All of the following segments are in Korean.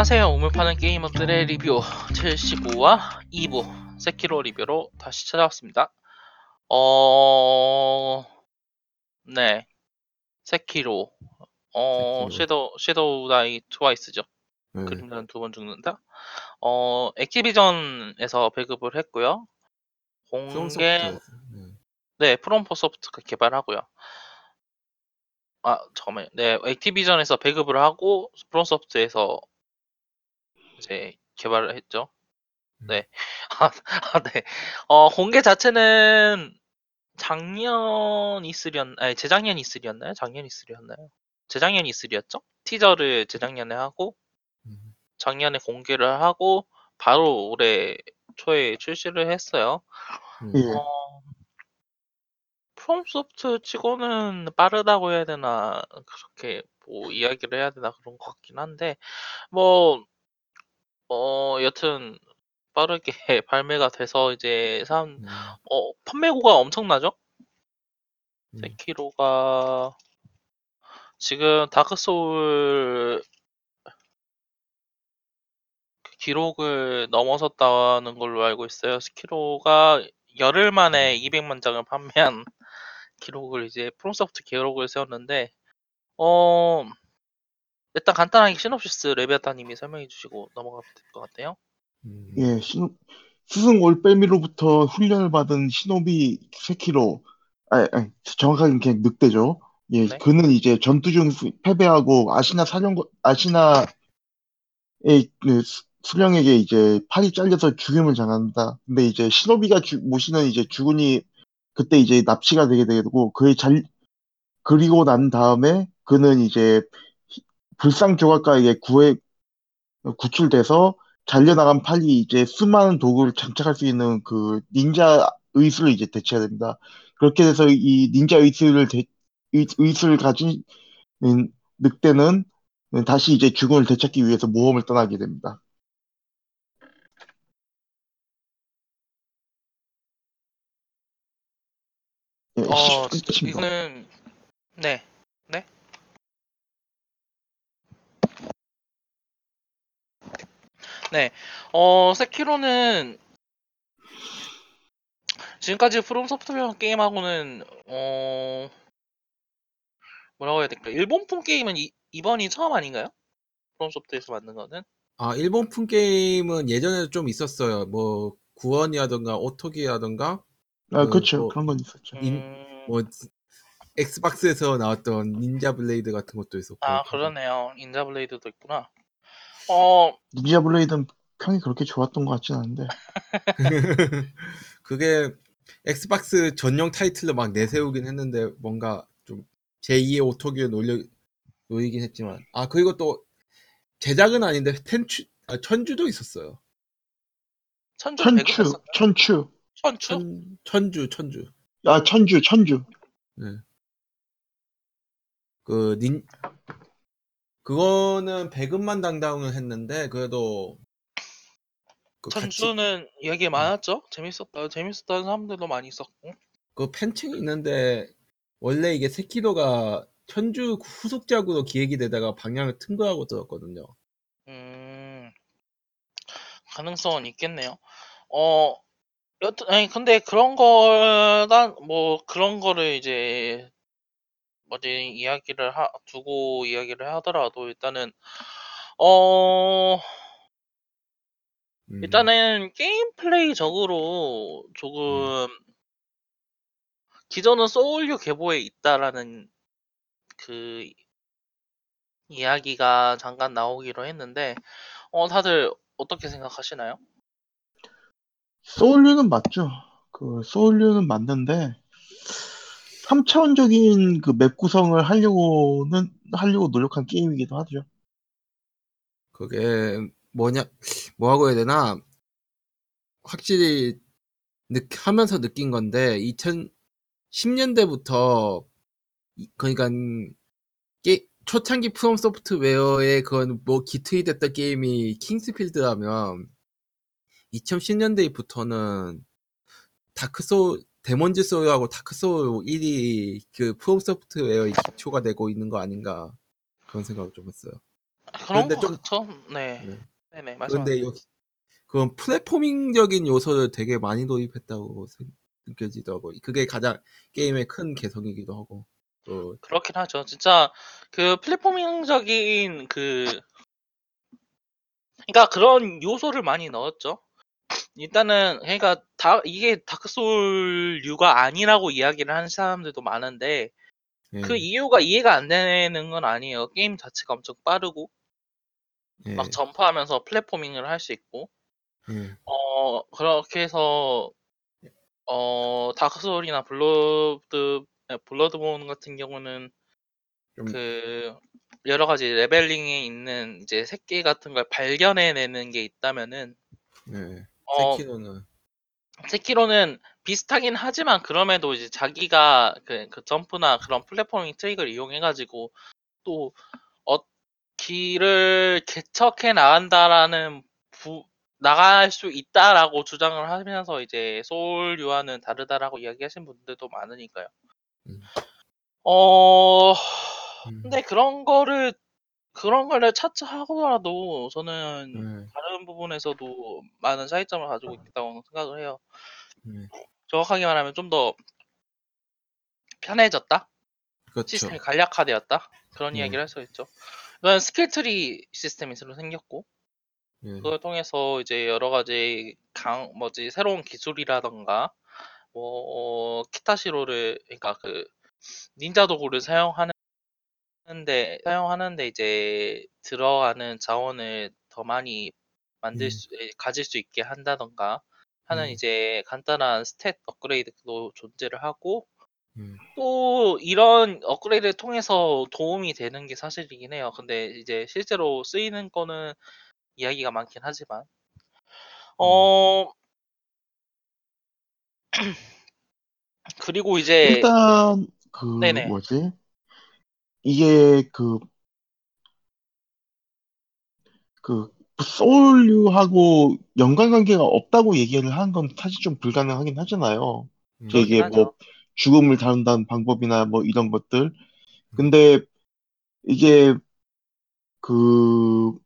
안녕하세요. 우물 파는 게이머들의 리뷰 75화 2부 세키로 리뷰로 다시 찾아왔습니다. 어, 네, 세키로, 어, 세키로. 섀도우 섀도우 다이 트와이스죠. 네. 그림자는 두 번 죽는다. 어, 액티비전에서 배급을 했고요. 공개. 네. 네, 프롬 소프트가 개발하고요. 아, 잠깐만요. 네, 액티비전에서 배급을 하고 프롬소프트에서 이제 개발을 했죠. 네. 아, 아, 네. 어, 공개 자체는 작년 이슬이었, 아니, 재작년 이슬이었나요? 작년 이슬이었나요? 재작년 이슬이었죠? 티저를 재작년에 하고, 음. 작년에 공개를 하고, 바로 올해 초에 출시를 했어요. 음. 예. 어, 프롬소프트 치고는 빠르다고 해야 되나, 그렇게 뭐 이야기를 해야 되나 그런 것 같긴 한데, 뭐, 어, 여튼, 빠르게 발매가 돼서 이제 사람, 음. 어, 판매고가 엄청나죠? 음. 세키로가 지금 다크 소울 그 기록을 넘어섰다는 걸로 알고 있어요. 세키로가 열흘 만에 200만 장을 판매한 기록을 이제 프롬소프트 기록을 세웠는데 어 일단 간단하게 시놉시스 레베아타님이 설명해 주시고 넘어가면 될 것 같아요. 음. 예, 신, 스승 올빼미로부터 훈련을 받은 시노비 세키로, 아, 아, 정확하게 그냥 늑대죠. 예, 네. 그는 이제 전투 중 수- 패배하고 아시나 사령관, 아시나의 그 수- 수령에게 이제 팔이 잘려서 죽임을 당합니다. 근데 이제 시노비가 주- 모시는 이제 주군이 그때 이제 납치가 되게 되고 그의 잘, 그리고 난 다음에 그는 이제 불상 조각가에게 구해, 구출돼서 잘려나간 팔이 이제 수많은 도구를 장착할 수 있는 그 닌자 의수를 이제 대체해야 됩니다. 그렇게 돼서 이 닌자 의수를 대, 의, 의수를 가진 음, 늑대는 다시 이제 주군을 되찾기 위해서 모험을 떠나게 됩니다. 예, 어. 이거는 네, 네. 네, 어 세키로는 지금까지 프롬 소프트웨어 게임하고는 어 뭐라고 해야 될까? 일본풍 게임은 이, 이번이 처음 아닌가요? 프롬 소프트에서 만든 거는? 아, 일본풍 게임은 예전에도 좀 있었어요. 뭐, 구원이라던가, 오토기라던가, 아, 그, 그렇죠. 뭐, 그런 건 있었죠. 인- 음, 뭐, 엑스박스에서 나왔던 닌자 블레이드 같은 것도 있었고. 아 그러네요. 닌자 블레이드도 있구나. 어, 닌자 블레이드는 평이 그렇게 좋았던 것 같진 않은데. 그게 엑스박스 전용 타이틀로 막 내세우긴 했는데, 뭔가 좀 제2의 오토기를 놀려, 놓이긴 했지만. 아, 그리고 또, 제작은 아닌데, 텐추, 아, 천주도 있었어요. 천주 천추, 배급했었나요? 천추. 천추? 천, 천주, 천주. 아, 천주, 천주. 네. 그, 닌, 그거는 배급만 당당을 했는데, 그래도, 그 같이, 천주는 이야기 많았죠? 재밌었다. 재밌었다는 사람들도 많이 있었고. 그 팬층이 있는데, 원래 이게 세키도가 천주 후속작으로 기획이 되다가 방향을 튼 거라고 들었거든요. 음, 가능성은 있겠네요. 어, 여튼, 아니, 근데 그런 걸, 난, 뭐, 그런 거를 이제, 뭐지, 이야기를 하, 두고 이야기를 하더라도, 일단은, 어, 음, 일단은, 게임 플레이적으로 조금, 기존은 소울류 계보에 있다라는, 그, 이야기가 잠깐 나오기로 했는데, 어, 다들 어떻게 생각하시나요? 소울류는 맞죠. 그 소울류는 맞는데 3차원적인 그 맵 구성을 하려고는 하려고 노력한 게임이기도 하죠. 그게 뭐냐, 뭐라고 해야 되나, 확실히 느, 하면서 느낀 건데, 2010년대부터, 그러니까, 게, 초창기 프롬 소프트웨어의 그건 뭐 기틀이 됐던 게임이 킹스필드라면, 2010년대부터는 다크 소울, 데몬즈 소울하고 다크 소울 1이 그 프롬 소프트웨어의 기초가 되고 있는 거 아닌가, 그런 생각을 좀 했어요. 그런 거 좀- 같죠? 네. 네. 네네, 그런데. 여기 그건 플랫포밍적인 요소를 되게 많이 도입했다고 생- 느껴지더라고. 그게 가장 게임의 큰 개성이기도 하고. 또 그렇긴 하죠. 진짜 그 플랫포밍적인 그 그러니까 그런 요소를 많이 넣었죠. 일단은 그러니까 다 이게 다크 소울류가 아니라고 이야기를 하는 사람들도 많은데 예, 그 이유가 이해가 안 되는 건 아니에요. 게임 자체가 엄청 빠르고 예, 막 점프하면서 platforming을 할 수 있고 예, 어 그렇게 해서 어 다크 소울이나 블러드 네, 블러드본 같은 경우는 좀 그 여러 가지 leveling에 있는 이제 새끼 같은 걸 발견해내는 게 있다면은 예. 어 세키로는 세키로는 비슷하긴 하지만 그럼에도 이제 자기가 그, 그 점프나 그런 플랫포밍 트릭을 이용해가지고 또 어, 길을 개척해 나간다라는 부, 나갈 수 있다라고 주장을 하면서 이제 소울류와는 다르다라고 이야기하신 분들도 많으니까요. 음. 어 음, 근데 그런 거를 그런 거를 차치하고라도 저는 예, 다른 부분에서도 많은 차이점을 가지고 있다고 생각을 해요. 예. 정확하게 말하면 좀 더 편해졌다? 그렇죠. 시스템이 간략화되었다? 그런 네. 이야기를 할 수 있죠. 이건 skill tree 시스템이 새로 생겼고, 예, 그걸 통해서 이제 여러 가지 강, 뭐지, 새로운 기술이라던가, 뭐, 키타시로를, 그러니까 그, 닌자 도구를 사용하는 데, 사용하는데 이제 들어가는 자원을 더 많이 만들 음. 수, 에, 가질 수 있게 한다던가, 하는 음. 이제 간단한 스탯 업그레이드도 존재를 하고, 음, 또 이런 업그레이드를 통해서 도움이 되는 게 사실이긴 해요. 근데 이제 실제로 쓰이는 거는 이야기가 많긴 하지만 어 그리고 이제 일단 그 네네. 뭐지? 이게 그 그 소울류하고 연관관계가 없다고 얘기를 하는 건 사실 좀 불가능하긴 하잖아요. 음, 저 이게 뭐 죽음을 다룬다는 방법이나 뭐 이런 것들. 근데 이게 그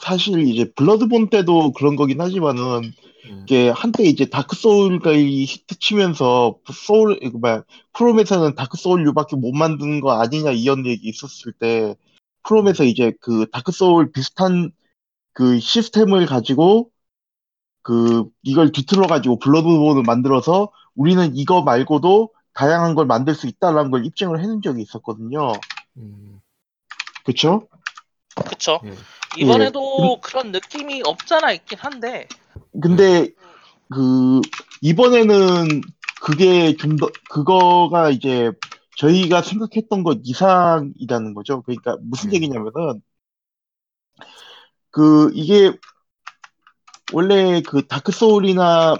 사실 이제 블러드본 때도 그런 거긴 하지만은 예, 이게 한때 이제 다크 소울가 히트 치면서 소울 이거 뭐야 프롬에서는 다크 소울류밖에 못 만드는 거 아니냐 이런 얘기 있었을 때 프롬에서 이제 그 다크 소울 비슷한 그 시스템을 가지고 그 이걸 뒤틀어 가지고 블러드본을 만들어서 우리는 이거 말고도 다양한 걸 만들 수 있다라는 걸 입증을 해낸 적이 있었거든요. 음, 그쵸? 그쵸. 예, 이번에도 그런 느낌이 없잖아 있긴 한데 근데 그 이번에는 그게 좀 더 그거가 이제 저희가 생각했던 것 이상이라는 거죠. 그러니까 무슨 음. 얘기냐면은 그 이게 원래 그 다크 소울이나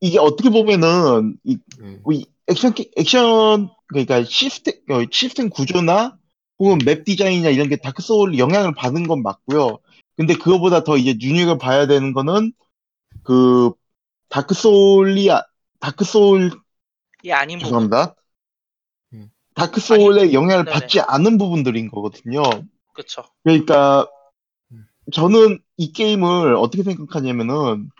이게 어떻게 보면은 이, 예, 이 액션 게- 액션 그러니까 시스템 어, 시스템 구조나 혹은 map 디자인이나 이런 게 다크 소울 영향을 받은 건 맞고요. 근데 그거보다 더 이제 눈여겨 봐야 되는 거는 그 다크 소울이 아- 다크 소울 이 아닌. 죄송합니다. 음. 다크 소울의 영향을 네네. 받지 않은 부분들인 거거든요. 그쵸. 그러니까 음. 저는 이 게임을 어떻게 생각하냐면은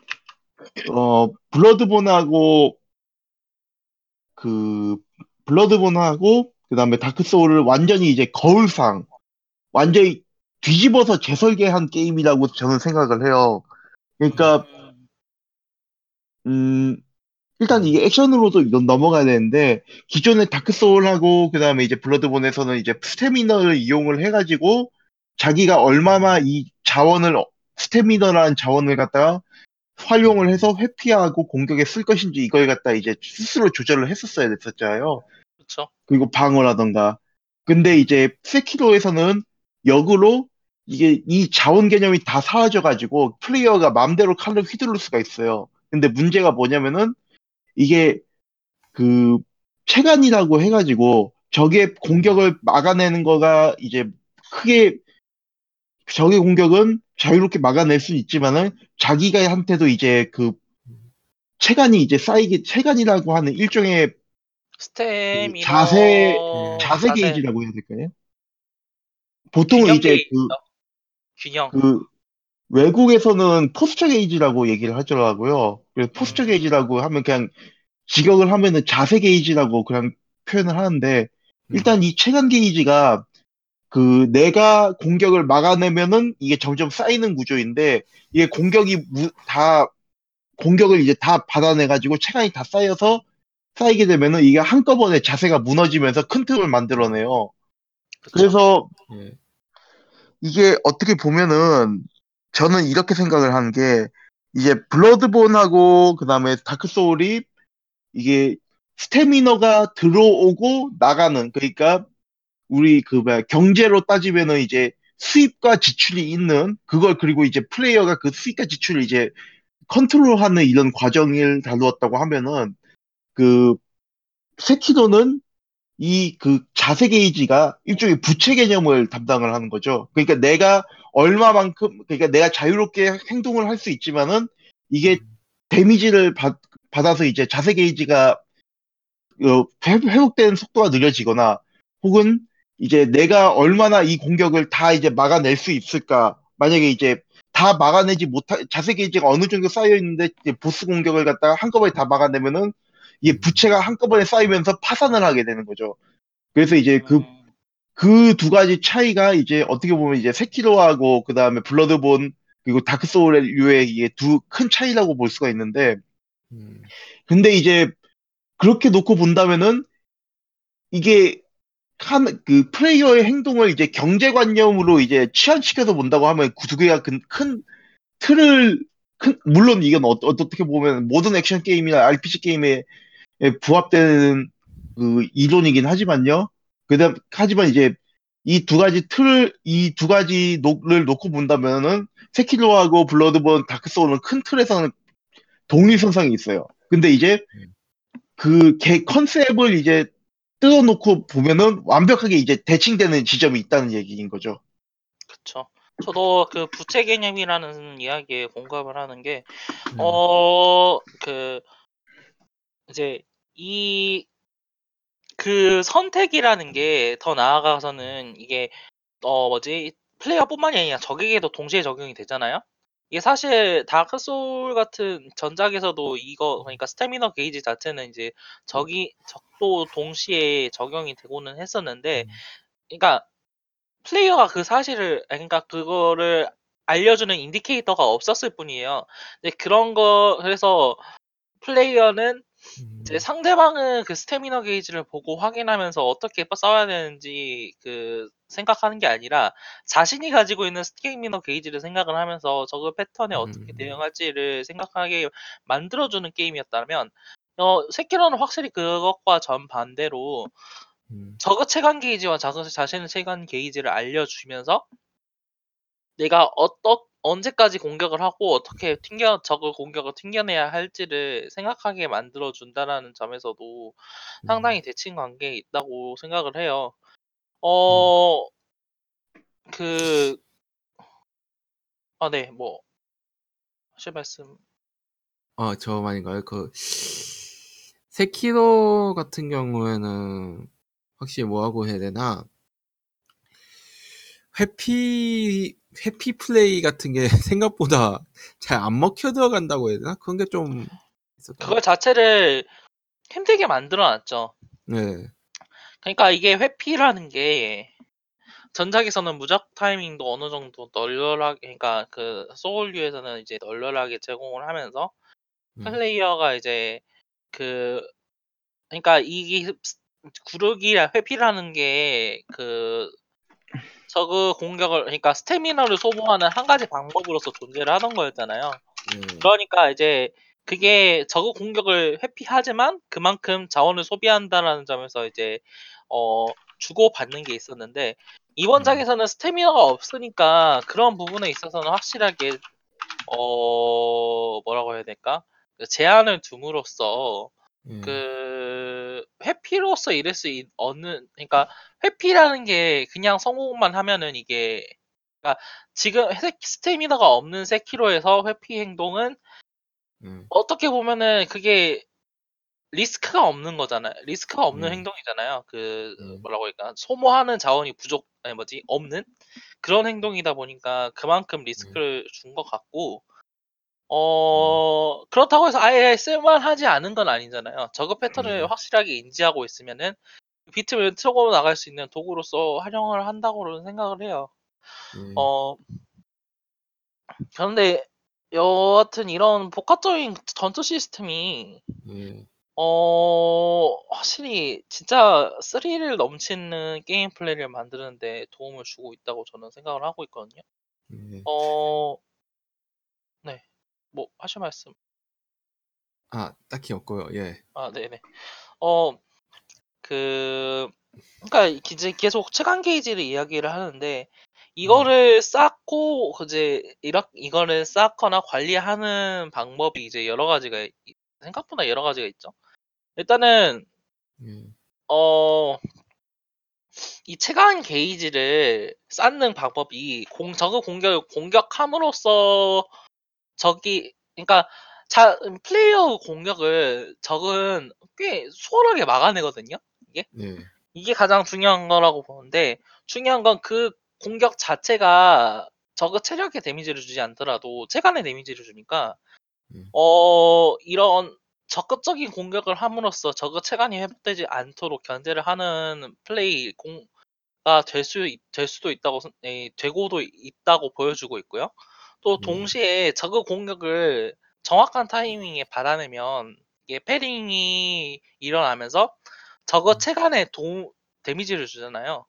어 블러드본하고 그 블러드본하고 그 다음에 다크 소울을 완전히 이제 거울상 완전히 뒤집어서 재설계한 게임이라고 저는 생각을 해요. 그러니까 음, 음 일단 이게 액션으로도 넘어가야 되는데 기존의 다크 소울하고 그 다음에 이제 블러드본에서는 이제 스태미너를 이용을 해가지고 자기가 얼마나 이 자원을 스태미너라는 자원을 갖다가 활용을 해서 회피하고 공격에 쓸 것인지 이걸 갖다 이제 스스로 조절을 했었어야 됐었잖아요. 그쵸. 그리고 방어라던가. 근데 이제 세키로에서는 역으로 이게 이 자원 개념이 다 사라져 가지고 플레이어가 마음대로 칼을 휘두를 수가 있어요. 근데 문제가 뭐냐면은 이게 그 체간이라고 해 가지고 적의 공격을 막아내는 거가 이제 크게 적의 공격은 자유롭게 막아낼 수 있지만은 자기가 한테도 이제 그 체간이 이제 쌓이게 체간이라고 하는 일종의 스테미너 자세- 음. 자세 게이지라고 해야 될까요? 보통 균형 이제 그, 균형. 그 외국에서는 posture 게이지라고 얘기를 하더라고요. 그래서 posture 음. 게이지라고 하면 그냥 직역을 하면은 자세 게이지라고 그냥 표현을 하는데 일단 이 체간 게이지가 그 내가 공격을 막아내면은 이게 점점 쌓이는 구조인데 이게 공격이 무- 다 공격을 이제 다 받아내 가지고 체간이 다 쌓여서 쌓이게 되면은 이게 한꺼번에 자세가 무너지면서 큰 틈을 만들어내요. 그쵸? 그래서 예. 이게 어떻게 보면은 저는 이렇게 생각을 하는 게 이제 블러드본하고 그다음에 다크 소울이 이게 스태미너가 들어오고 나가는 그러니까 우리 그 뭐야 경제로 따지면은 이제 수입과 지출이 있는 그걸 그리고 이제 플레이어가 그 수입과 지출을 이제 컨트롤하는 이런 과정을 다루었다고 하면은 그 세키도는 이 그 자세 게이지가 일종의 부채 개념을 담당을 하는 거죠. 그러니까 내가 얼마만큼 그러니까 내가 자유롭게 행동을 할 수 있지만은 이게 데미지를 받, 받아서 이제 자세 게이지가 어, 회- 회복되는 속도가 느려지거나 혹은 이제 내가 얼마나 이 공격을 다 이제 막아낼 수 있을까 만약에 이제 다 막아내지 못하 자세 게이지가 어느 정도 쌓여 있는데 보스 공격을 갖다가 한꺼번에 다 막아내면은 이게 부채가 한꺼번에 쌓이면서 파산을 하게 되는 거죠. 그래서 이제 그 음, 그 두 가지 차이가 이제 어떻게 보면 이제 세키로하고 그 다음에 블러드본 그리고 다크 소울의 이게 두 큰 차이라고 볼 수가 있는데 음. 근데 이제 그렇게 놓고 본다면은 이게 한 그 플레이어의 행동을 이제 경제관념으로 이제 치환시켜서 본다고 하면 그 두 개가 큰, 큰 틀을 큰 물론 이건 어, 어떻게 보면 모든 액션 게임이나 RPG 게임에 부합되는 그 이론이긴 하지만요. 그다음 하지만 이제 이 두 가지 틀을 이 두 가지를 놓고 본다면은 세키로하고 블러드본 다크 소울은 큰 틀에서는 동일선상에 있어요. 근데 이제 그 개 컨셉을 이제 뜯어놓고 보면은 완벽하게 이제 대칭되는 지점이 있다는 얘기인 거죠. 그쵸. 저도 그 부채 개념이라는 이야기에 공감을 하는 게, 음. 어, 그, 이제, 이, 그 선택이라는 게 더 나아가서는 이게, 어, 뭐지, 플레이어뿐만이 아니라 적에게도 동시에 적용이 되잖아요? 이게 사실 다크 소울 같은 전작에서도 이거, 그러니까 스태미너 게이지 자체는 이제 적이, 적도 동시에 적용이 되고는 했었는데, 그러니까 플레이어가 그 사실을, 그러니까 그거를 알려주는 indicator가 없었을 뿐이에요. 근데 그런 거, 그래서 플레이어는 음. 이제 상대방은 그 스태미너 게이지를 보고 확인하면서 어떻게 싸워야 되는지 그 생각하는 게 아니라 자신이 가지고 있는 스태미너 게이지를 생각을 하면서 적 그 패턴에 어떻게 음. 대응할지를 생각하게 만들어주는 게임이었다면 어, 세키로는 확실히 그것과 정반대로 음. 저그 체감 게이지와 자신의 체감 게이지를 알려주면서 내가 어떠 언제까지 공격을 하고 어떻게 튕겨 저그 공격을 튕겨내야 할지를 생각하게 만들어 준다라는 점에서도 상당히 대칭 관계에 있다고 생각을 해요. 어, 그, 아, 네, 뭐, 하실 말씀. 어, 저 말인가요? 그, 세키로 같은 경우에는 확실히 뭐라고 해야 되나? 회피, 회피 플레이 같은 게 생각보다 잘 안 먹혀 들어간다고 해야 되나? 그런 게 좀 있었던 그걸 자체를 힘들게 만들어 놨죠. 네. 그러니까 이게 회피라는 게 전작에서는 무적 타이밍도 어느 정도 널널하게 그러니까 그 소울류에서는 이제 널널하게 제공을 하면서 음. 플레이어가 이제 그 그러니까 이게 구르기라 회피라는 게 그 저그 공격을 그러니까 스태미너를 소모하는 한 가지 방법으로서 존재를 하던 거였잖아요. 네. 그러니까 이제 그게 저그 공격을 회피하지만 그만큼 자원을 소비한다라는 점에서 이제 어 주고 받는 게 있었는데 이번 음. 작에서는 스태미너가 없으니까 그런 부분에 있어서는 확실하게 어 뭐라고 해야 될까 그 제한을 둠으로써 네. 그 회피로서 이럴 수 있, 없는 그러니까 회피라는 게 그냥 성공만 하면은 이게 그러니까 지금 세- 스태미너가 없는 세키로에서 회피 행동은 음. 어떻게 보면은 그게 리스크가 없는 거잖아요. 리스크가 없는 음. 행동이잖아요. 그 음. 뭐라고 할까 소모하는 자원이 부족 아니 뭐지 없는 그런 행동이다 보니까 그만큼 리스크를 준 것 같고 어 그렇다고 해서 아예 쓸만하지 않은 건 아니잖아요. 저그 패턴을 음. 확실하게 인지하고 있으면은 비트를 틀고 나갈 수 있는 도구로서 활용을 한다고는 생각을 해요. 예. 어 그런데 여하튼 이런 복합적인 전투 시스템이 예. 어, 확실히 진짜 스릴 넘치는 게임 플레이를 만드는데 도움을 주고 있다고 저는 생각을 하고 있거든요. 예. 어, 네. 뭐 하실 말씀? 아 딱히 없고요. 예. 아, 네네. 어, 그, 그러니까 이제 계속 체감 게이지를 이야기를 하는데 이거를 쌓고 이제 이렇게 이거를 쌓거나 관리하는 방법이 이제 여러 가지가 있- 생각보다 여러 가지가 있죠. 일단은 예. 어, 이 체감 게이지를 쌓는 방법이 공, 저그 공격을 공격함으로써 적이, 그러니까 자, 플레이어 공격을 적은 꽤 수월하게 막아내거든요. 예. 이게 가장 중요한 거라고 보는데 중요한 건 그 공격 자체가 저그 체력에 데미지를 주지 않더라도 체간에 데미지를 주니까 음. 어 이런 적극적인 공격을 함으로써 저그 체간이 회복되지 않도록 견제를 하는 플레이 공가 될 수, 될 수도 있다고, 생- 에, 되고도 있다고 보여주고 있고요. 또 음. 동시에 저그 공격을 정확한 타이밍에 받아내면 이게 패링이 일어나면서 저거 음. 체간에 도, 데미지를 주잖아요.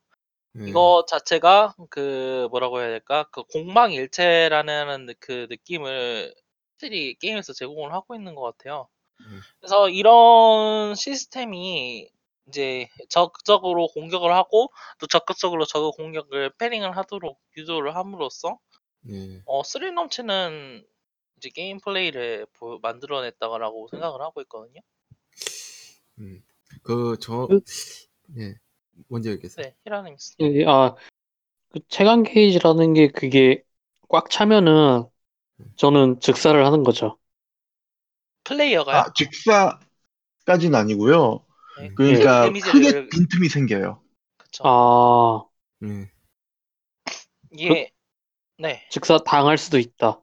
예. 이거 자체가 그 뭐라고 해야 될까? 그 공방일체라는 그 느낌을 확실히 게임에서 제공을 하고 있는 것 같아요. 음. 그래서 이런 시스템이 이제 적극적으로 공격을 하고 또 적극적으로 적의 공격을 패링을 하도록 유도를 함으로써 예. 어, 스릴 넘치는 이제 게임 플레이를 보- 만들어냈다고 생각을 하고 있거든요. 음. 그 저 그- 예. 먼저 얘기했어요. 네, 히라님. 예, 아, 그 체감 게이지라는 게 그게 꽉 차면은 저는 즉사를 하는 거죠. 플레이어가요? 아, 직사까지는 아니고요. 네, 그러니까 데미지를- 크게 빈틈이 생겨요. 그쵸. 아, 예. 이게 네. 즉사 당할 수도 있다.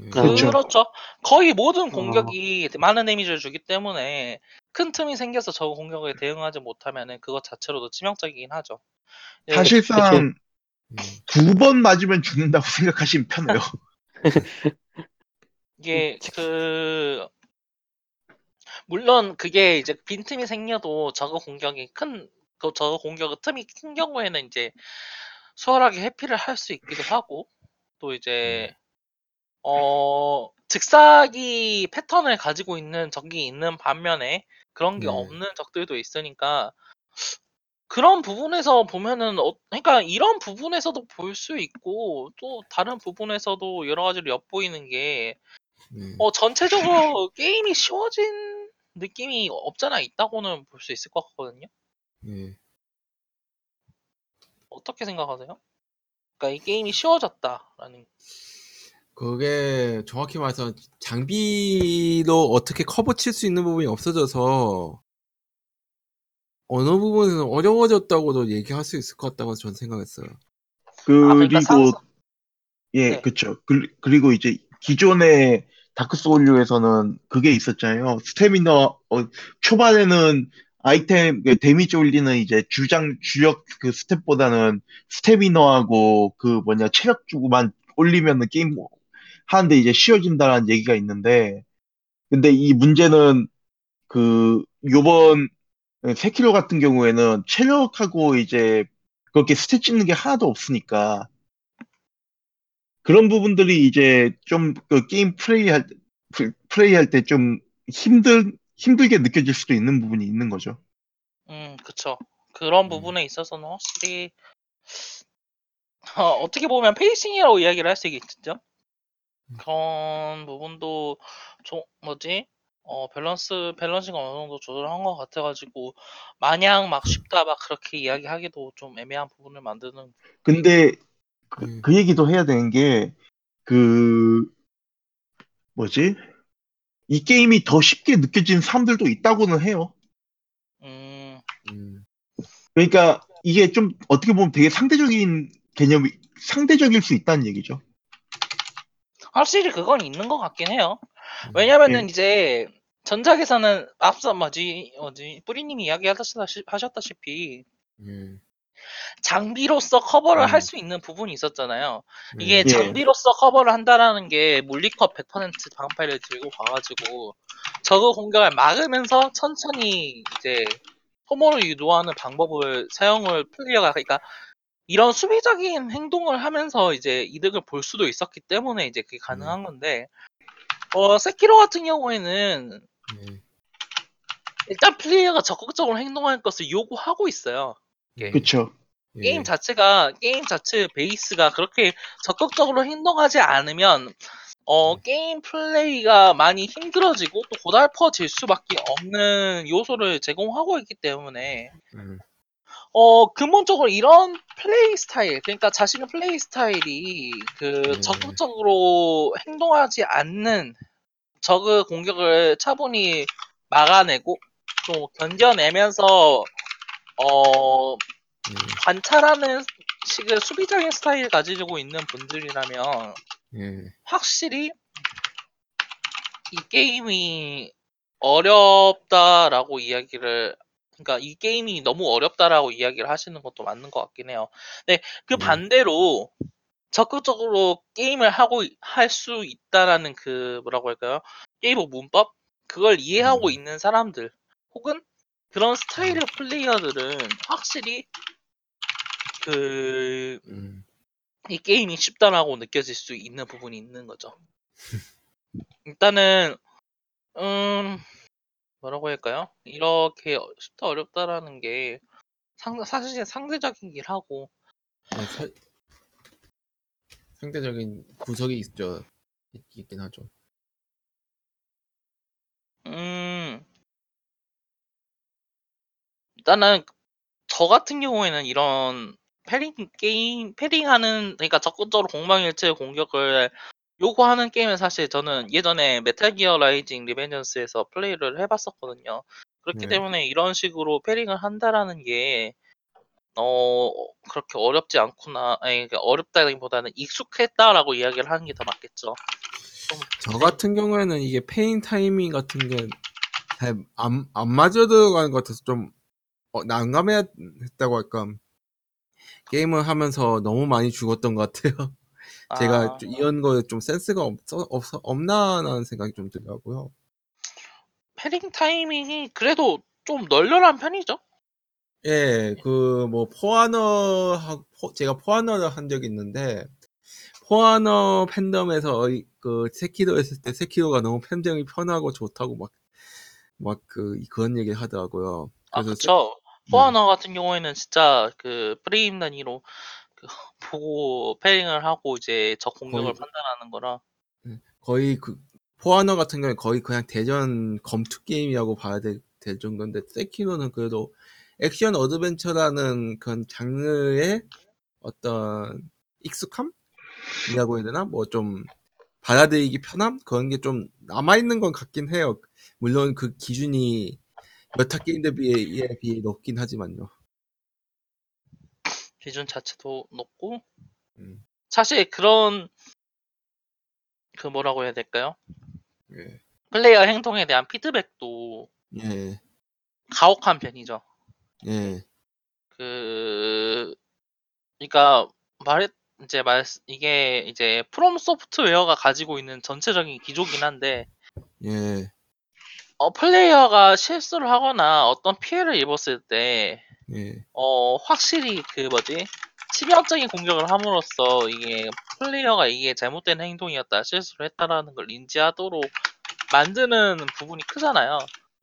예. 그렇죠. 그렇죠. 거의 모든 어. 공격이 많은 데미지를 주기 때문에 큰 틈이 생겨서 저 공격에 대응하지 못하면은 그것 자체로도 치명적이긴 하죠. 예, 사실상 음. 두번 맞으면 죽는다고 생각하시면 편해요. 이게 그 물론 그게 이제 빈틈이 생겨도 저거 공격이 큰, 그 저거 공격의 틈이 큰 경우에는 이제 수월하게 회피를 할 수 있기도 하고 또 이제 어 즉사기 패턴을 가지고 있는 적이 있는 반면에 그런 게 네. 없는 적들도 있으니까 그런 부분에서 보면은 어, 그러니까 이런 부분에서도 볼 수 있고 또 다른 부분에서도 여러 가지로 엿보이는 게 예. 어, 전체적으로 게임이 쉬워진 느낌이 없잖아 있다고는 볼 수 있을 것 같거든요. 예. 어떻게 생각하세요? 그러니까 이 게임이 쉬워졌다라는. 그게 정확히 말해서 장비로 어떻게 커버 칠 수 있는 부분이 없어져서 어느 부분에서는 어려워졌다고도 얘기할 수 있을 것 같다고 저는 생각했어요. 그리고 그러니까 상승- 예, 네. 그쵸. 그, 그리고 이제 기존의 다크 소울류에서는 그게 있었잖아요. 스태미너 어, 초반에는 아이템 그 데미지 올리는 이제 주장 주력 그 stat보다는 스태미너하고 그 뭐냐 체력 주고만 올리면은 게임 하는데 이제 쉬워진다는 얘기가 있는데 근데 이 문제는 그 요번 세키로 같은 경우에는 체력하고 이제 그렇게 stat 찍는 게 하나도 없으니까 그런 부분들이 이제 좀 그 게임 플레이할 플레이할 때 좀 힘들 힘들게 느껴질 수도 있는 부분이 있는 거죠. 음, 그쵸. 그런 음. 부분에 있어서는 확실히 어, 어떻게 보면 pacing이라고 이야기를 할 수 있겠죠. 음. 그런 부분도 좀 뭐지? 어, 밸런스 밸런싱을 어느 정도 조절한 것 같아가지고 마냥 막 쉽다 막 그렇게 이야기하기도 좀 애매한 부분을 만드는. 근데 그, 음. 그 얘기도 해야 되는 게 그 뭐지? 이 게임이 더 쉽게 느껴지는 사람들도 있다고는 해요. 음, 음, 그러니까 이게 좀 어떻게 보면 되게 상대적인 개념이 상대적일 수 있다는 얘기죠. 확실히 그건 있는 것 같긴 해요. 왜냐면은 예. 이제 전작에서는 앞서 뭐지 뭐지 뿌리님이 이야기하셨다시피 예, 장비로서 커버를 음. 할수 있는 부분이 있었잖아요. 이게 예, 예. 장비로서 커버를 한다라는 게 물리컵 100% 방패를 들고 가가지고 저그 공격을 막으면서 천천히 이제 소모를 유도하는 방법을 사용을 플레이어가 그러니까 이런 수비적인 행동을 하면서 이제 이득을 볼 수도 있었기 때문에 이제 그게 가능한 건데 어 세키로 같은 경우에는 예, 일단 플레이어가 적극적으로 행동할 것을 요구하고 있어요. 예, 그렇죠. 예, 게임 자체가 게임 자체 베이스가 그렇게 적극적으로 행동하지 않으면 어 음. 게임 플레이가 많이 힘들어지고 또 고달퍼질 수밖에 없는 요소를 제공하고 있기 때문에 음, 어 근본적으로 이런 플레이 스타일 그러니까 자신의 플레이 스타일이 그 네. 적극적으로 행동하지 않는 적의 공격을 차분히 막아내고 또 견뎌내면서 어 예, 관찰하는 식의 수비적인 스타일 가지고 있는 분들이라면 예, 확실히 이 게임이 어렵다라고 이야기를 그러니까 이 게임이 너무 어렵다라고 이야기를 하시는 것도 맞는 것 같긴 해요. 근데 그 네. 반대로 적극적으로 게임을 하고 할 수 있다라는 그 뭐라고 할까요? 게임의 문법 그걸 이해하고 음. 있는 사람들 혹은 그런 스타일의 플레이어들은 확실히 그 음, 이 게임이 쉽다라고 느껴질 수 있는 부분이 있는 거죠. 일단은 음 뭐라고 할까요? 이렇게 쉽다 어렵다라는 게 상, 사실 상대적이긴 하고 네, 사- 상대적인 구석이 있죠. 있, 있긴 하죠. 음 일단은 저 같은 경우에는 이런 패링 게임 패링하는 그러니까 적극적으로 공방일체 공격을 요구하는 게임은 사실 저는 예전에 메탈 기어 라이징 리벤전스에서 플레이를 해봤었거든요. 그렇기 네. 때문에 이런 식으로 parrying을 한다라는 게 어, 그렇게 어렵지 않구나. 아니, 그러니까 어렵다기보다는 익숙했다라고 이야기를 하는 게 더 맞겠죠. 저 같은 경우에는 이게 parrying 타이밍 같은 게 잘 안 안 맞아 들어가는 것 같아서 좀 어, 난감했다고 할까. 게임을 하면서 너무 많이 죽었던 것 같아요. 제가 아, 좀 이런 거에 좀 센스가 없어, 없어 없나라는 생각이 좀 들더라고요. 패링 타이밍이 그래도 좀 널널한 편이죠. 예, 그 뭐 포아너 제가 포아너를 한 적이 있는데 포아너 팬덤에서 이- 그 세키로 했을 때 세키로가 너무 팬덤이 편하고 좋다고 막 막 그 그런 얘기 하더라고요. 아, 그래서 그쵸. 세- 포아너 같은 경우에는 진짜 그 프레임 단위로 그 보고 parrying을 하고 이제 적 공격을 거의- 판단하는 거라. 거의 그 포아너 같은 경우에 거의 그냥 대전 검투 게임이라고 봐야 될, 될 정도인데 세키로는 그래도 액션 어드벤처라는 그런 장르의 어떤 익숙함 이라고 해야 되나 뭐 좀 받아들이기 편함 그런 게 좀 남아 있는 건 같긴 해요. 물론 그 기준이 여타 게임들 비에 비해 높긴 하지만요. 기준 자체도 높고 음, 사실 그런 그 뭐라고 해야 될까요? 예, 플레이어 행동에 대한 피드백도 예, 가혹한 편이죠. 예, 그 그러니까 말했 이제 말 이게 이제 프롬 소프트웨어가 가지고 있는 전체적인 기조긴 한데 예, 어 플레이어가 실수를 하거나 어떤 피해를 입었을 때 예, 어 확실히 그 뭐지 치명적인 공격을 함으로써 이게 플레이어가 이게 잘못된 행동이었다 실수를 했다라는 걸 인지하도록 만드는 부분이 크잖아요.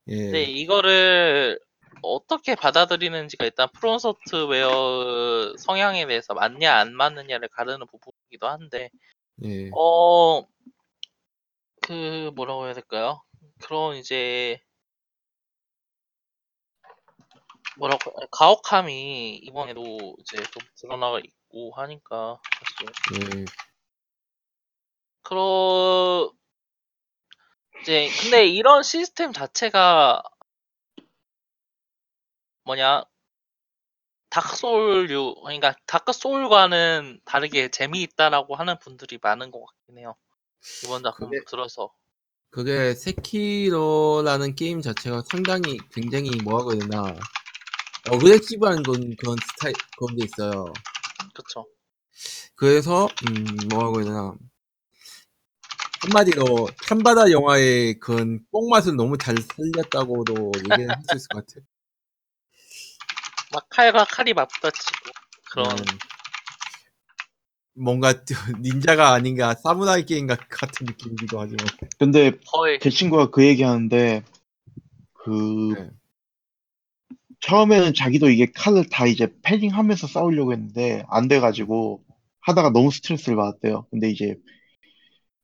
근데 예, 이거를 어떻게 받아들이는지가 일단 프롬 소프트웨어 성향에 대해서 맞냐 안 맞느냐를 가르는 부분이기도 한데 예, 어 그 뭐라고 해야 될까요? 그런 이제 뭐라고 가혹함이 이번에도 이제 좀 드러나가 있고 하니까 사실. 예, 그러 이제 근데 이런 시스템 자체가 뭐냐? 다크소울류 그러니까 다크소울과는 다르게 재미있다라고 하는 분들이 많은 것 같긴 해요. 이번 작품 그게- 들어서 그게 세키로라는 게임 자체가 상당히 굉장히 해야 되나 어그레시브한 그런, 그런 스타일 그런 게 있어요. 그쵸. 그래서 음 해야 되나 한마디로 한바다 영화의 그런 뽕맛을 너무 잘 살렸다고도 얘기를 할수 있을 것 같아요. 막 칼과 칼이 맞붙어치고 그런 음, 뭔가 닌자가 아닌가 사무라이 게임 같- 같은 느낌이기도 하지만 근데 제 친구가 그 얘기하는데 그 네. 처음에는 자기도 이게 칼을 다 이제 패딩하면서 싸우려고 했는데 안 돼가지고 하다가 너무 스트레스를 받았대요. 근데 이제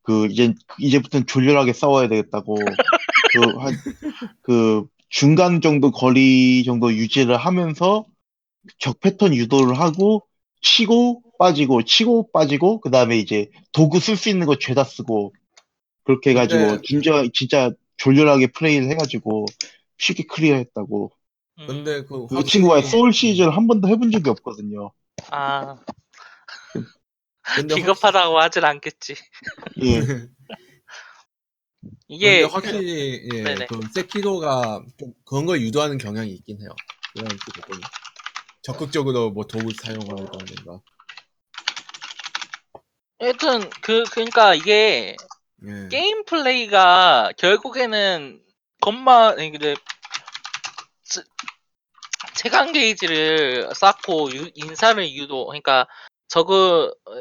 그 이제 이제부터는 졸렬하게 싸워야 되겠다고 그한그 중간 정도 거리 정도 유지를 하면서 적 패턴 유도를 하고 치고 빠지고 치고 빠지고 그 다음에 이제 도구 쓸 수 있는 거 죄다 쓰고 그렇게 해가지고 근데- 진짜 진짜 졸렬하게 플레이를 해가지고 쉽게 클리어했다고. 음, 근데 그그 확실히- 친구가 소울 시리즈를 한 번도 해본 적이 없거든요. 아 근데 비겁하다고 하진 않겠지. 예. 확- 이게 근데 확실히 예, 네네. 그 세키로가 좀 그런 걸 유도하는 경향이 있긴 해요. 그런 보면. 적극적으로 뭐 도구 사용하다든가. 하여튼 그 그러니까 이게 예. 게임 플레이가 결국에는 것만 이제 스- 체간 게이지를 쌓고 유- 인살을 유도 그러니까 적의 어,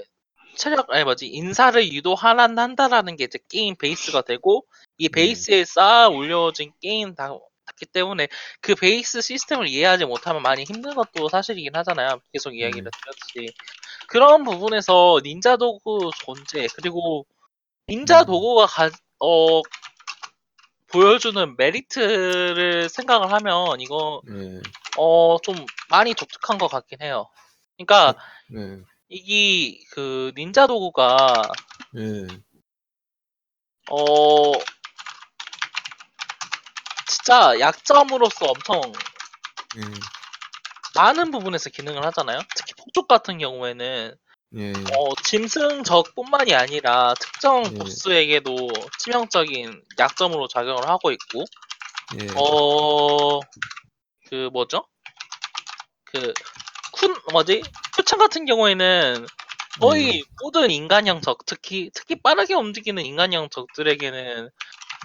체력 아니 뭐지 인살을 유도하란 한다라는 게 이제 게임 베이스가 되고 이 베이스에 쌓아 올려진 게임 다 기 때문에 그 베이스 시스템을 이해하지 못하면 많이 힘든 것도 사실이긴 하잖아요. 계속 이야기를 드렸듯이 그런 부분에서 닌자 도구 존재 그리고 닌자 음. 도구가 가, 어, 보여주는 메리트를 생각을 하면 이거 예. 어, 좀 많이 독특한 것 같긴 해요. 그러니까 예. 이게 그 닌자 도구가 예. 어 진짜 약점으로서 엄청 예. 많은 부분에서 기능을 하잖아요. 특히 폭죽 같은 경우에는 예. 어, 짐승적뿐만이 아니라 특정 예. 보스에게도 치명적인 약점으로 작용을 하고 있고 예. 어, 그 뭐죠? 그 쿤 뭐지? 표창 같은 경우에는 거의 모든 인간형 적, 특히 특히 빠르게 움직이는 인간형 적들에게는 예.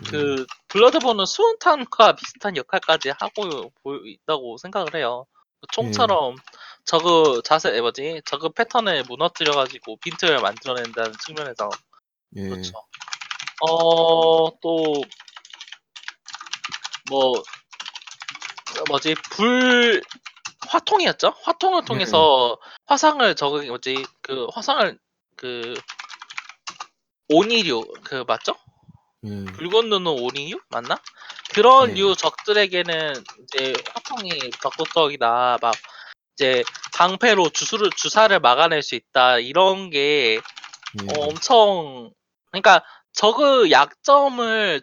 그 블러드본은 수은탄과 비슷한 역할까지 하고 보- 있다고 생각을 해요. 그 총처럼 저그 자세 뭐지? 저그 패턴을 무너뜨려 가지고 빈틈을 만들어낸다는 측면에서 예. 그렇죠. 어, 또, 뭐, 뭐지, 불, 화통이었죠? 화통을 통해서 화상을 저기, 뭐지, 그, 화상을, 그, 오니류, 그, 맞죠? 예. 불 건너는 오니류? 맞나? 그런 네. 류 적들에게는 이제 화통이 적극적이다, 막, 이제, 방패로 주수를, 주사를 막아낼 수 있다, 이런 게, 예. 어, 엄청 그러니까 저그 약점을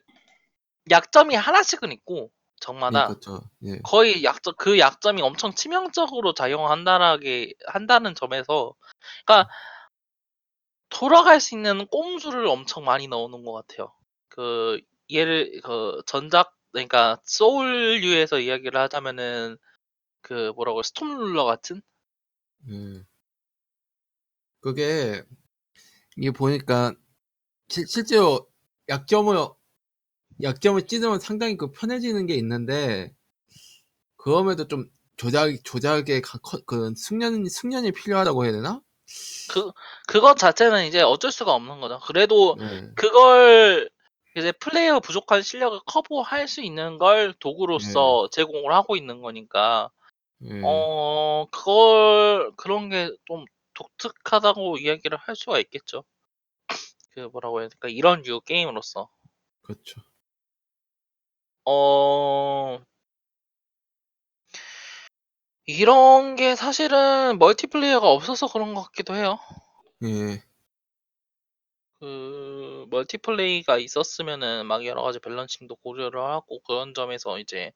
약점이 하나씩은 있고 적마다 예, 그렇죠. 예. 거의 약점 그 약점이 엄청 치명적으로 작용한다라게 한다는 점에서 그러니까 돌아갈 수 있는 꼼수를 엄청 많이 넣어놓은 것 같아요. 그 예를 그 전작 그러니까 소울류에서 이야기를 하자면은 그 뭐라고 스톰룰러 같은 예. 그게 이게 보니까 실, 실제로 약점을 약점을 찌르면 상당히 그 편해지는 게 있는데 그럼에도 좀 조작 조작의 그 숙련 숙련이 필요하다고 해야 되나? 그 그것 자체는 이제 어쩔 수가 없는 거죠. 그래도 예. 그걸 이제 플레이어 부족한 실력을 커버할 수 있는 걸 도구로서 제공을 하고 있는 거니까 예. 어 그걸 그런 게 좀 독특하다고 이야기를 할 수가 있겠죠. 그 뭐라고 해야 될까 이런 류 게임으로서 그렇죠. 어 이런 게 사실은 멀티플레이어가 없어서 그런 것 같기도 해요. 예. 그 멀티플레이가 있었으면은 막 여러 가지 밸런싱도 고려를 하고 그런 점에서 이제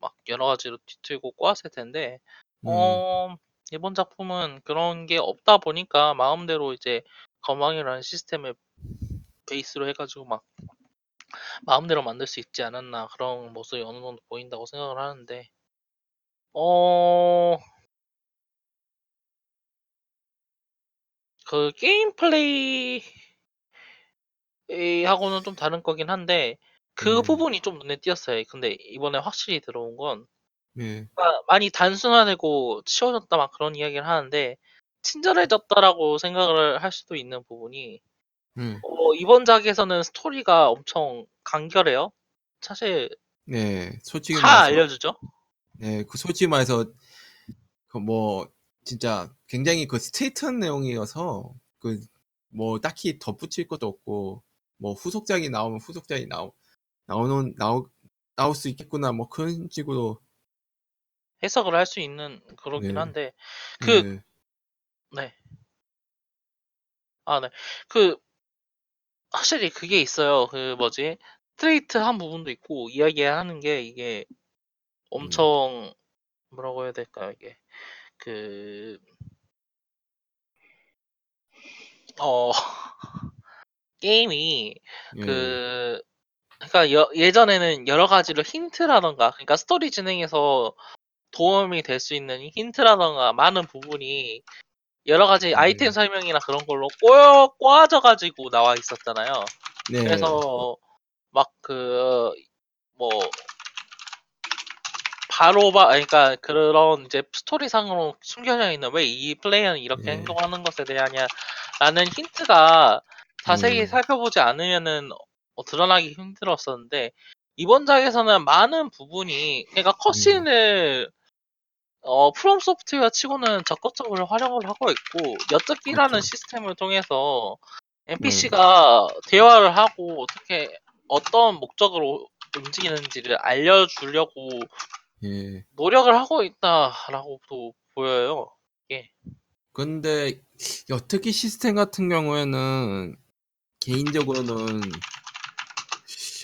막 여러 가지로 뒤틀고 꼬았을 텐데 음, 어 이번 작품은 그런 게 없다 보니까 마음대로 이제 건방이라는 시스템을 베이스로 해가지고 막 마음대로 만들 수 있지 않았나 그런 모습이 어느 정도 보인다고 생각을 하는데 어... 그 게임 플레이 하고는 좀 다른 거긴 한데 그 음. 부분이 좀 눈에 띄었어요. 근데 이번에 확실히 들어온 건 예, 아, 많이 단순화되고 치워졌다 막 그런 이야기를 하는데 친절해졌다라고 생각을 할 수도 있는 부분이 예, 어, 이번 작에서는 스토리가 엄청 간결해요. 사실 네, 솔직히 다 말해서, 알려주죠. 네, 그 솔직히 말해서 그 뭐 진짜 굉장히 그 스트레이트한 내용이어서 그 뭐 딱히 덧붙일 것도 없고 뭐 후속작이 나오면 후속작이 나오 나오는 나오 나올 수 있겠구나 뭐 그런 식으로 해석을 할 수 있는 그러긴 네. 한데 그 네, 네. 아, 네. 그 확실히 그게 있어요. 그 뭐지? 스트레이트한 부분도 있고 이야기하는 게 이게 엄청 뭐라고 해야 될까요? 이게 그 어, 게임이 예, 그 그러니까 여- 예전에는 여러 가지로 힌트라던가 그러니까 스토리 진행에서 도움이 될 수 있는 힌트라던가 많은 부분이 여러 가지 아이템 네. 설명이나 그런 걸로 꼬여 꼬아져 가지고 나와 있었잖아요. 네, 그래서 막 그 뭐 바로 봐 그러니까 그런 이제 스토리상으로 숨겨져 있는 왜 이 플레이어는 이렇게 네. 행동하는 것에 대하냐라는 힌트가 자세히 네. 살펴보지 않으면은 어, 드러나기 힘들었었는데 이번 작에서는 많은 부분이 그러니까 컷신을 어, 프롬 소프트웨어 치고는 적극적으로 활용을 하고 있고 엿듣기라는 그렇죠. 시스템을 통해서 NPC가 대화를 하고 어떻게 어떤 목적으로 움직이는지를 알려주려고 예. 노력을 하고 있다라고도 보여요. 근데 여특기 시스템 같은 경우에는 개인적으로는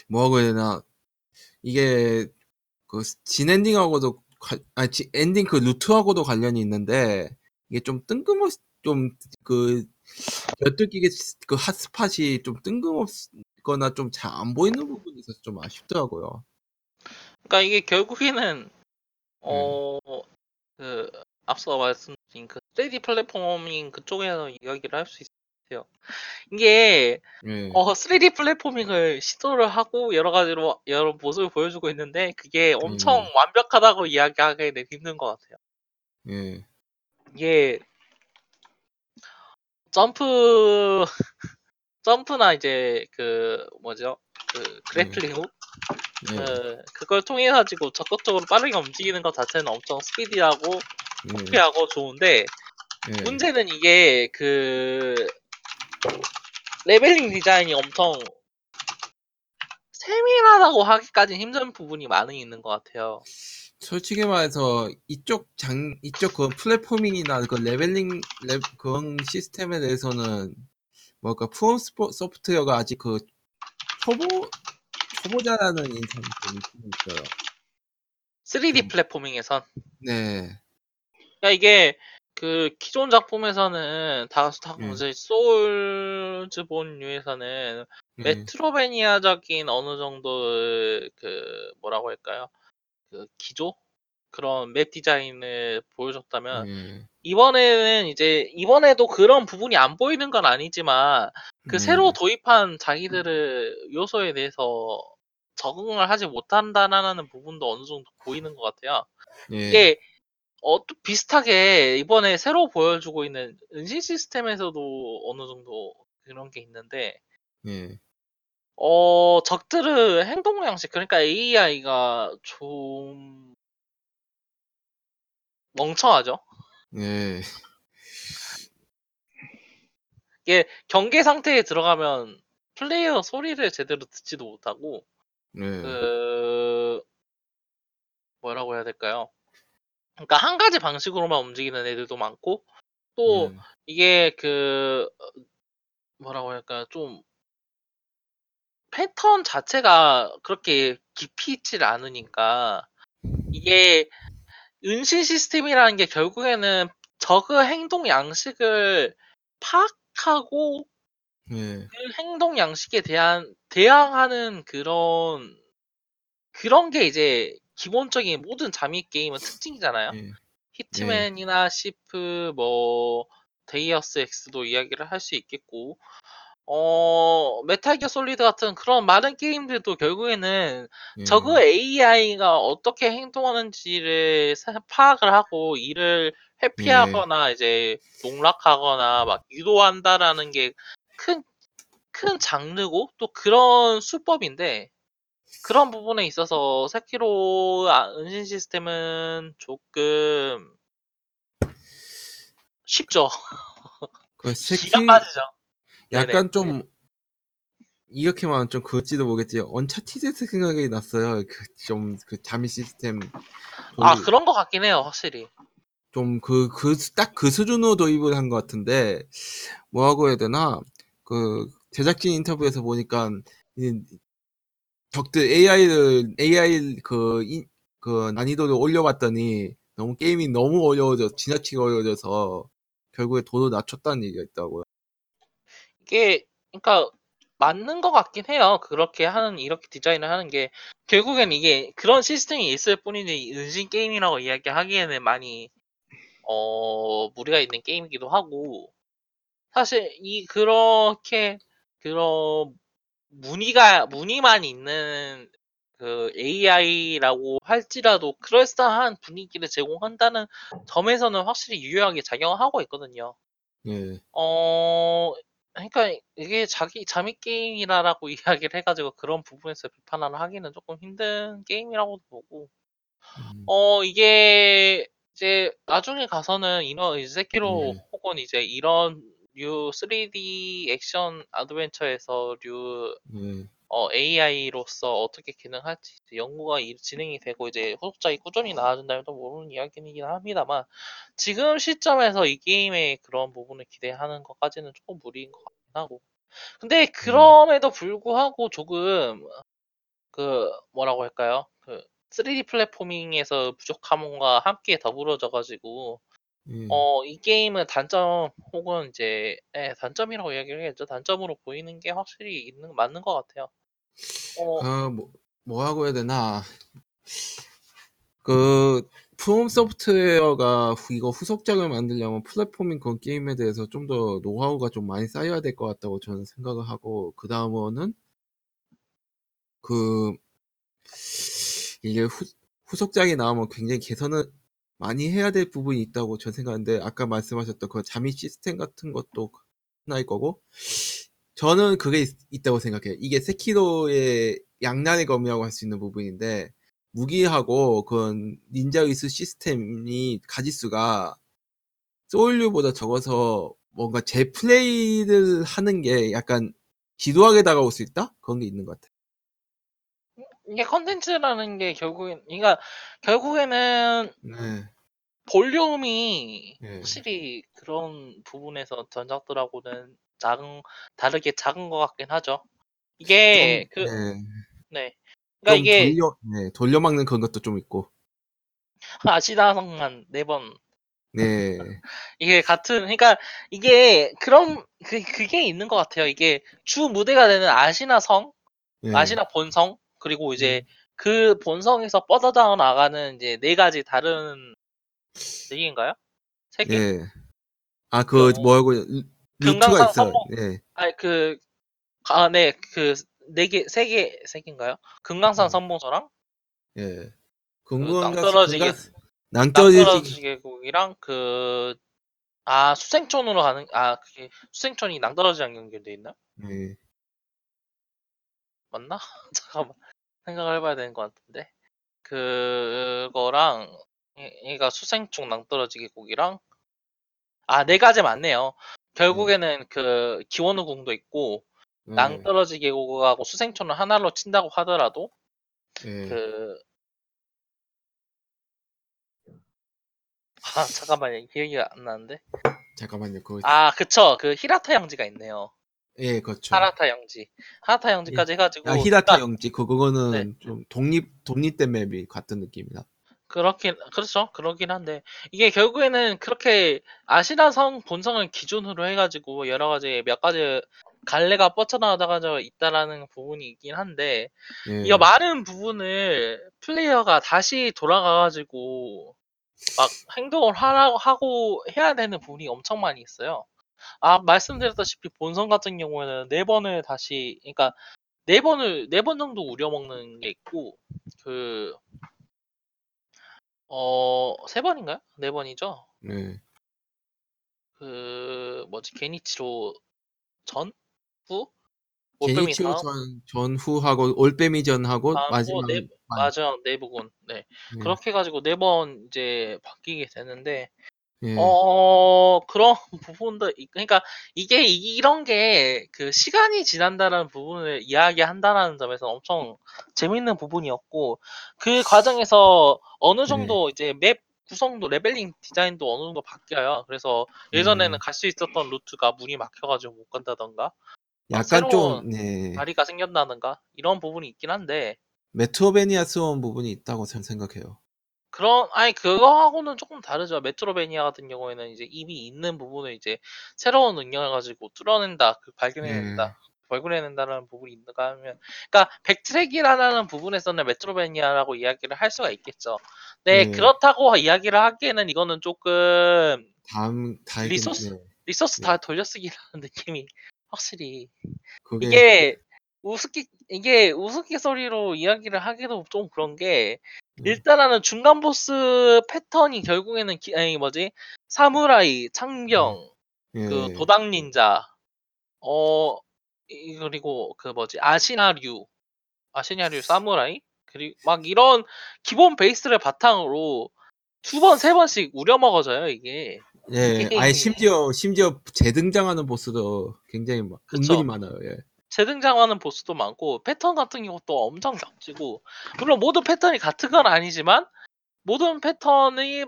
뭐라고 해야 되나 이게 그 진엔딩하고도 관- 아 지- 엔딩 그 루트하고도 관련이 있는데 이게 좀 뜬금없 좀그 여특기게 그 핫스팟이 좀 뜬금없거나 좀 잘 안 보이는 부분이 있어서 좀 아쉽더라고요. 그러니까 이게 결국에는 어 그 앞서 말씀드린 그 3D 플랫포밍 그쪽에서 이야기를 할 수 있 어요. 이게 예. 어 3D 플랫포밍을 시도를 하고 여러 가지로 여러 모습을 보여주고 있는데 그게 엄청 음. 완벽하다고 이야기하기는 힘든 것 같아요. 예. 이게 점프 점프나 이제 그 뭐죠 그 grappling hook 예. 그, 그걸 통해 가지고 적극적으로 빠르게 움직이는 것 자체는 엄청 스피디하고 예. 스피하고 좋은데 예. 문제는 이게 그 leveling 디자인이 엄청 세밀하다고 하기까지 힘든 부분이 많이 있는 것 같아요. 솔직히 말해서 이쪽 장 이쪽 그 platforming이나 그 leveling 레, 그런 시스템에 대해서는 뭐랄까 프롬 스포- 소프트웨어가 아직 그 초보 초보자라는 인상이 좀 있어요. 3D 음. 플랫포밍에선 네, 그러니까 이게 그 기존 작품에서는 다, 다 음. 이제 소울즈본류에서는 네, 메트로베니아적인 어느 정도의 그 뭐라고 할까요? 그 기조 그런 맵 디자인을 보여줬다면 네, 이번에는 이제 이번에도 그런 부분이 안 보이는 건 아니지만 그 네, 새로 도입한 자기들의 요소에 대해서 적응을 하지 못한다는 부분도 어느 정도 보이는 것 같아요. 네, 이게 어, 또 비슷하게 이번에 새로 보여주고 있는 은신 시스템에서도 어느 정도 그런 게 있는데 네, 어, 적들의 행동 양식, 그러니까 AI가 좀 멍청하죠. 네, 이게 경계 상태에 들어가면 플레이어 소리를 제대로 듣지도 못하고, 네, 그, 뭐라고 해야 될까요? 그러니까 한 가지 방식으로만 움직이는 애들도 많고, 또 네, 이게 그, 뭐라고 할까 좀 패턴 자체가 그렇게 깊이 있질 않으니까 이게 은신 시스템이라는 게 결국에는 적의 행동 양식을 파악하고 예. 그 행동 양식에 대한 대항하는 그런 그런 게 이제 기본적인 모든 잠입 게임은 특징이잖아요. 예. 히트맨이나 시프 뭐 Deus Ex도 이야기를 할 수 있겠고 어 메탈 기어 솔리드 같은 그런 많은 게임들도 결국에는 예. 저그 AI가 어떻게 행동하는지를 사- 파악을 하고 이를 회피하거나 이제 농락하거나 막 유도한다라는 게 큰큰 장르고 또 그런 수법인데 그런 부분에 있어서 세키로 아- 은신 시스템은 조금 쉽죠. 그 새끼 기가 빠지죠. 약간 좀 이렇게 말하면 좀 그렇지도 모르겠지. 언차티드 생각이 났어요. 그 좀 그 잠입 시스템. 아 그런 것 같긴 해요, 확실히. 좀 그 그 딱 그 수준으로 도입을 한 것 같은데 뭐라고 해야 되나 그 제작진 인터뷰에서 보니까 이 적들 AI를 AI 그, 이- 그 난이도를 올려봤더니 너무 게임이 너무 어려워져 지나치게 어려워져서 결국에 도를 낮췄다는 얘기가 있다고요. 이게 그러니까 맞는 것 같긴 해요. 그렇게 하는 이렇게 디자인을 하는 게 결국엔 이게 그런 시스템이 있을 뿐이지 은신 게임이라고 이야기하기에는 많이 어 무리가 있는 게임이기도 하고 사실 이 그렇게 그런 무늬가 무늬만 있는 그 AI라고 할지라도 그럴싸한 분위기를 제공한다는 점에서는 확실히 유효하게 작용하고 있거든요. 예. 어, 그러니까 이게 자기 잠입 게임이라라고 이야기를 해가지고 그런 부분에서 비판을 하기는 조금 힘든 게임이라고 보고, 음, 어, 이게 이제 나중에 가서는 이런 이제 세키로 네. 혹은 이제 이런 류 3D 액션 어드벤처에서 류 예. 어, AI로서 어떻게 기능할지 연구가 이- 진행이 되고 이제 후속작이 꾸준히 나와준다면 또 모르는 이야기이긴 합니다만 지금 시점에서 이 게임의 그런 부분을 기대하는 것까지는 조금 무리인 것 같긴 하고 근데 그럼에도 불구하고 조금 그 뭐라고 할까요 그 3D 플랫포밍에서 부족함과 함께 더불어져 가지고 예. 어, 이 게임은 단점 혹은 이제 예, 단점이라고 이야기를 해야죠. 단점으로 보이는 게 확실히 있는 맞는 것 같아요. 어, 아, 뭐, 뭐라고 해야 되나. 그, 프롬 소프트웨어가 후- 이거 후속작을 만들려면 플랫포밍 그런 게임에 대해서 좀 더 노하우가 좀 많이 쌓여야 될 것 같다고 저는 생각을 하고, 그 다음은, 그, 이게 후, 후속작이 나오면 굉장히 개선을 많이 해야 될 부분이 있다고 저는 생각하는데, 아까 말씀하셨던 그 잠입 시스템 같은 것도 하나일 거고, 저는 그게 있, 다고 생각해요. 이게 세키로의 양날의 검이라고 할 수 있는 부분인데 무기하고 그 닌자 의수 시스템이 가지수가 소울류보다 적어서 뭔가 제 플레이를 하는 게 약간 지루하게 다가올 수 있다? 그런 게 있는 것 같아요. 이게 컨텐츠라는 게 결국엔, 그러니까 결국에는 네. 볼륨이 네. 확실히 그런 부분에서 전작들하고는 작은, 다르게 작은 것 같긴 하죠. 이게 그, 좀, 네. 네. 그러니까 좀 이게 돌려, 네, 돌려막는 그런 것도 좀 있고. 아시나성만 네 번 네. 이게 같은 그러니까 이게 그런 그 그게 있는 것 같아요. 이게 주 무대가 되는 아시나 성, 네. 아시나 본성 그리고 이제 그 본성에서 뻗어져 나가는 이제 네 가지 다른 네 개인가요? 세 개? 예. 아, 그, 그, 뭐라고, 루- 루트가 금강산 있어요. 성공. 예. 아니 그 아, 네, 그 네 개, 세 개, 세 개인가요? 금강산 음. 선봉서랑 예. 궁금한 낭떠러지게- 낭떠러지기 낭떠러지 계곡이랑 그 아, 수생촌으로 가는 아, 그게 수생촌이 낭떠러지랑 연결돼 있나? 예. 맞나? 잠깐만 생각을 해봐야 되는 것 같은데 그거랑 얘- 얘가 수생충 낭떠러지기 곡이랑 아 네 가지 맞네요. 결국에는 그 기원의 궁도 있고 예. 낭떠러지기 곡하고 수생촌을 하나로 친다고 하더라도 예. 그아 잠깐만요 기억이 안 나는데 잠깐만요. 그거 아 그쵸 그 히라타 양지가 있네요. 예, 그렇죠. 하나타 영지, 하나타 영지까지 해가지고 아, 히다타 그러니까 영지 그거는 네. 좀 독립 독립된 맵이 같은 느낌이다. 그렇긴 그렇죠 그러긴 한데 이게 결국에는 그렇게 아시나 성 본성을 기준으로 해가지고 여러 가지 몇 가지 갈래가 뻗쳐나가다가 있다라는 부분이 있긴 한데 예. 이 많은 부분을 플레이어가 다시 돌아가가지고 막 행동을 하라고 하고 해야 되는 부분이 엄청 많이 있어요. 아 말씀드렸다시피 본성 같은 경우에는 네 번을 다시 그러니까 네 번을 네 번 정도 우려먹는 게 있고 그 어, 세 번인가요? 네 번이죠? 네. 그, 뭐지, 게니치로 전? 후? 올빼미 게니치로 다음? 전 전후하고 올빼미 전하고 다음하고 마지막 네- 맞아, 네 부분. 네. 예. 그렇게 해가지고 네 번 이제 바뀌게 되는데, 예. 어, 그런 부분도, 있- 그러니까 이게, 이- 이런 게 그 시간이 지난다는 부분을 이야기한다는 점에서 엄청 재밌는 부분이었고, 그 과정에서 어느 정도 이제 맵 구성도, leveling 디자인도 어느 정도 바뀌어요. 그래서 예전에는 음. 갈 수 있었던 루트가 문이 막혀가지고 못 간다던가, 약간 새로운 좀 네. 다리가 생겼다던가, 이런 부분이 있긴 한데, metroidvania스러운 부분이 있다고 저는 생각해요. 그런 아니 그거하고는 조금 다르죠. metroidvania 같은 경우에는 이제 이미 있는 부분을 이제 새로운 능력을 가지고 뚫어낸다, 그 발견해낸다, 발견해낸다라는 부분이 있는가 하면, 그러니까 backtrack이라는 부분에서는 metroidvania라고 이야기를 할 수가 있겠죠. 네, 네. 그렇다고 이야기를 하기에는 이거는 조금 다음 다음 리소스? 네. 리소스 네. 다 돌려쓰기라는 느낌이 확실히 그게 이게 우스키 이게 우스갯소리로 이야기를 하기도 좀 그런 게 음. 일단은 중간 보스 패턴이 결국에는 기, 아니 뭐지 사무라이 창경 예. 그 도당 닌자 어 이- 그리고 그 뭐지 아시나류 아시나류 사무라이 그리고 막 이런 기본 베이스를 바탕으로 두 번 세 번씩 우려 먹어져요 이게 예. 아예 심지어 심지어 재등장하는 보스도 굉장히 막. 은근히 많아요. 예. 재등장하는 보스도 많고 패턴 같은 경우도 엄청 겹치고 물론 모든 패턴이 같은 건 아니지만 모든 패턴이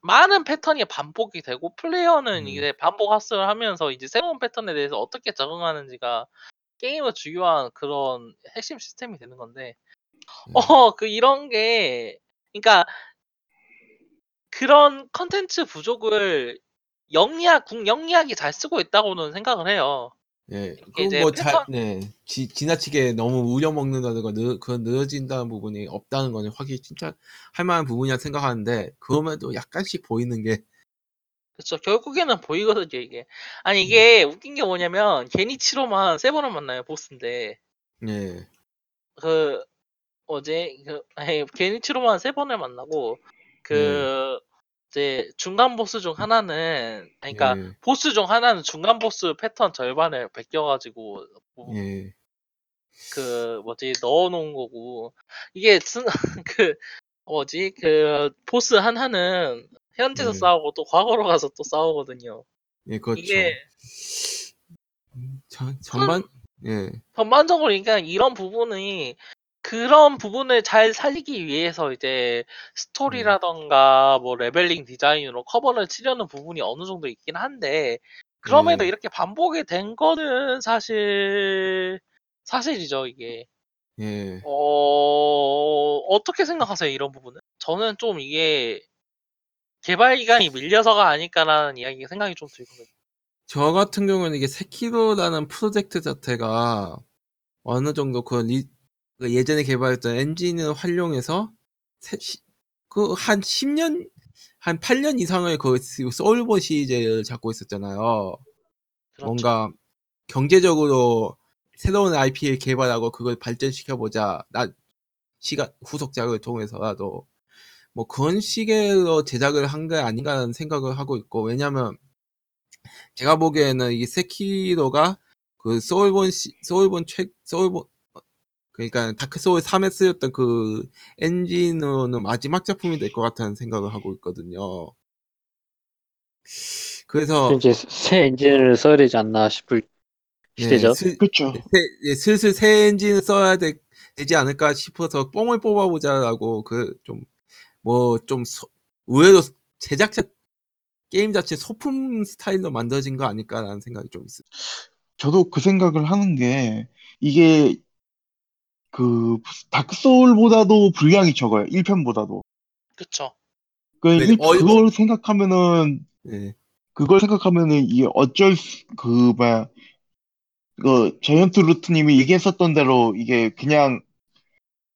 많은 패턴이 반복이 되고 플레이어는 음. 이제 반복 학습을 하면서 이제 새로운 패턴에 대해서 어떻게 적응하는지가 게임의 중요한 그런 핵심 시스템이 되는 건데 음. 어그 이런 게 그러니까 그런 컨텐츠 부족을 영리하 궁 영리하게 잘 쓰고 있다고는 생각을 해요. 예. 이제 그뭐 잘, 패턴- 네. 지, 지나치게 너무 우려 먹는다든가 느, 그런 늘어진다는 부분이 없다는 거는 확실히 진짜 할 만한 부분이라 생각하는데 그럼에도 약간씩 보이는 게 그쵸. 결국에는 보이거든요, 이게. 아니, 이게 웃긴 게 뭐냐면, 게니치로만 세 번을 만나요, 보스인데. 예. 그, 어제, 그, 아니, 게니치로만 세 번을 만나고, 그, 이제, 중간 보스 중 하나는, 그니까, 예. 보스 중 하나는 중간 보스 패턴 절반을 베껴가지고, 뭐, 예. 그, 뭐지, 넣어놓은 거고, 이게, 스- 그, 뭐지, 그, 보스 하나는, 현지에서 네. 싸우고 또 과거로 가서 또 싸우거든요. 예, 그렇죠. 이게, 전, 전반 예. 전반적으로 그러니까 이런 부분이 그런 부분을 잘 살리기 위해서 이제 스토리라던가 뭐 leveling 디자인으로 커버를 치려는 부분이 어느 정도 있긴 한데 그럼에도 음. 이렇게 반복이 된 거는 사실 사실이죠 이게 예. 어 어떻게 생각하세요 이런 부분은 저는 좀 이게 개발 기간이 밀려서가 아닐까라는 이야기 생각이 좀 들거든요 저 같은 경우는 이게 세키로라는 프로젝트 자체가 어느 정도 그, 리- 그 예전에 개발했던 엔진을 활용해서 그한 10년 한 8년 이상을 그 소울본 시리즈를 잡고 있었잖아요. 그렇죠. 뭔가 경제적으로 새로운 IP를 개발하고 그걸 발전시켜 보자. 나 시간 후속작을 통해서라도 뭐 그런 식의 제작을 한 게 아닌가라는 생각을 하고 있고 왜냐면 제가 보기에는 이 세키로가 그 소울본 시, 소울본 최 소울본 어, 그러니까 다크 소울 3에 쓰였던 그 엔진으로는 마지막 작품이 될 것 같다는 생각을 하고 있거든요. 그래서 이제 새 엔진을 써야 되지 않나 싶을 시대죠. 네, 슬, 그렇죠. 새- 예, 슬슬 새 엔진을 써야 되, 지 않을까 싶어서 뽕을 뽑아보자라고 그좀뭐 좀 의외로 제작자 게임 자체 소품 스타일로 만들어진 거 아닐까라는 생각이 좀 있어요. 저도 그 생각을 하는 게 이게 그 Dark Souls보다도 분량이 적어요. 1편보다도. 그쵸. 그 네, 일- 어이- 그걸 생각하면은 네. 그걸 생각하면은 이게 어쩔 수, 그 뭐야 그 저현트 루트님이 얘기했었던 대로 이게 그냥